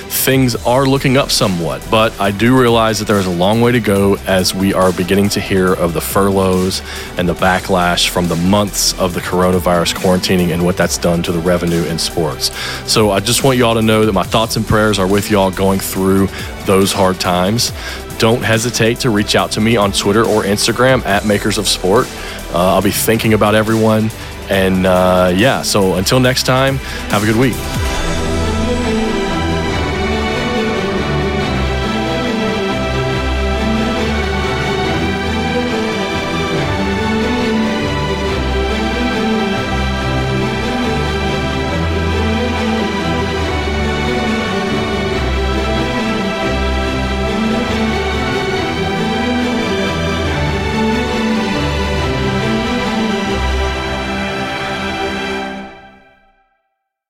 Things are looking up somewhat, but I do realize that there is a long way to go as we are beginning to hear of the furloughs and the backlash from the months of the coronavirus quarantining and what that's done to the revenue in sports. So I just want y'all to know that my thoughts and prayers are with y'all going through those hard times don't hesitate to reach out to me on Twitter or Instagram at Makers of Sport. Uh, I'll be thinking about everyone. And uh, yeah, so until next time, have a good week.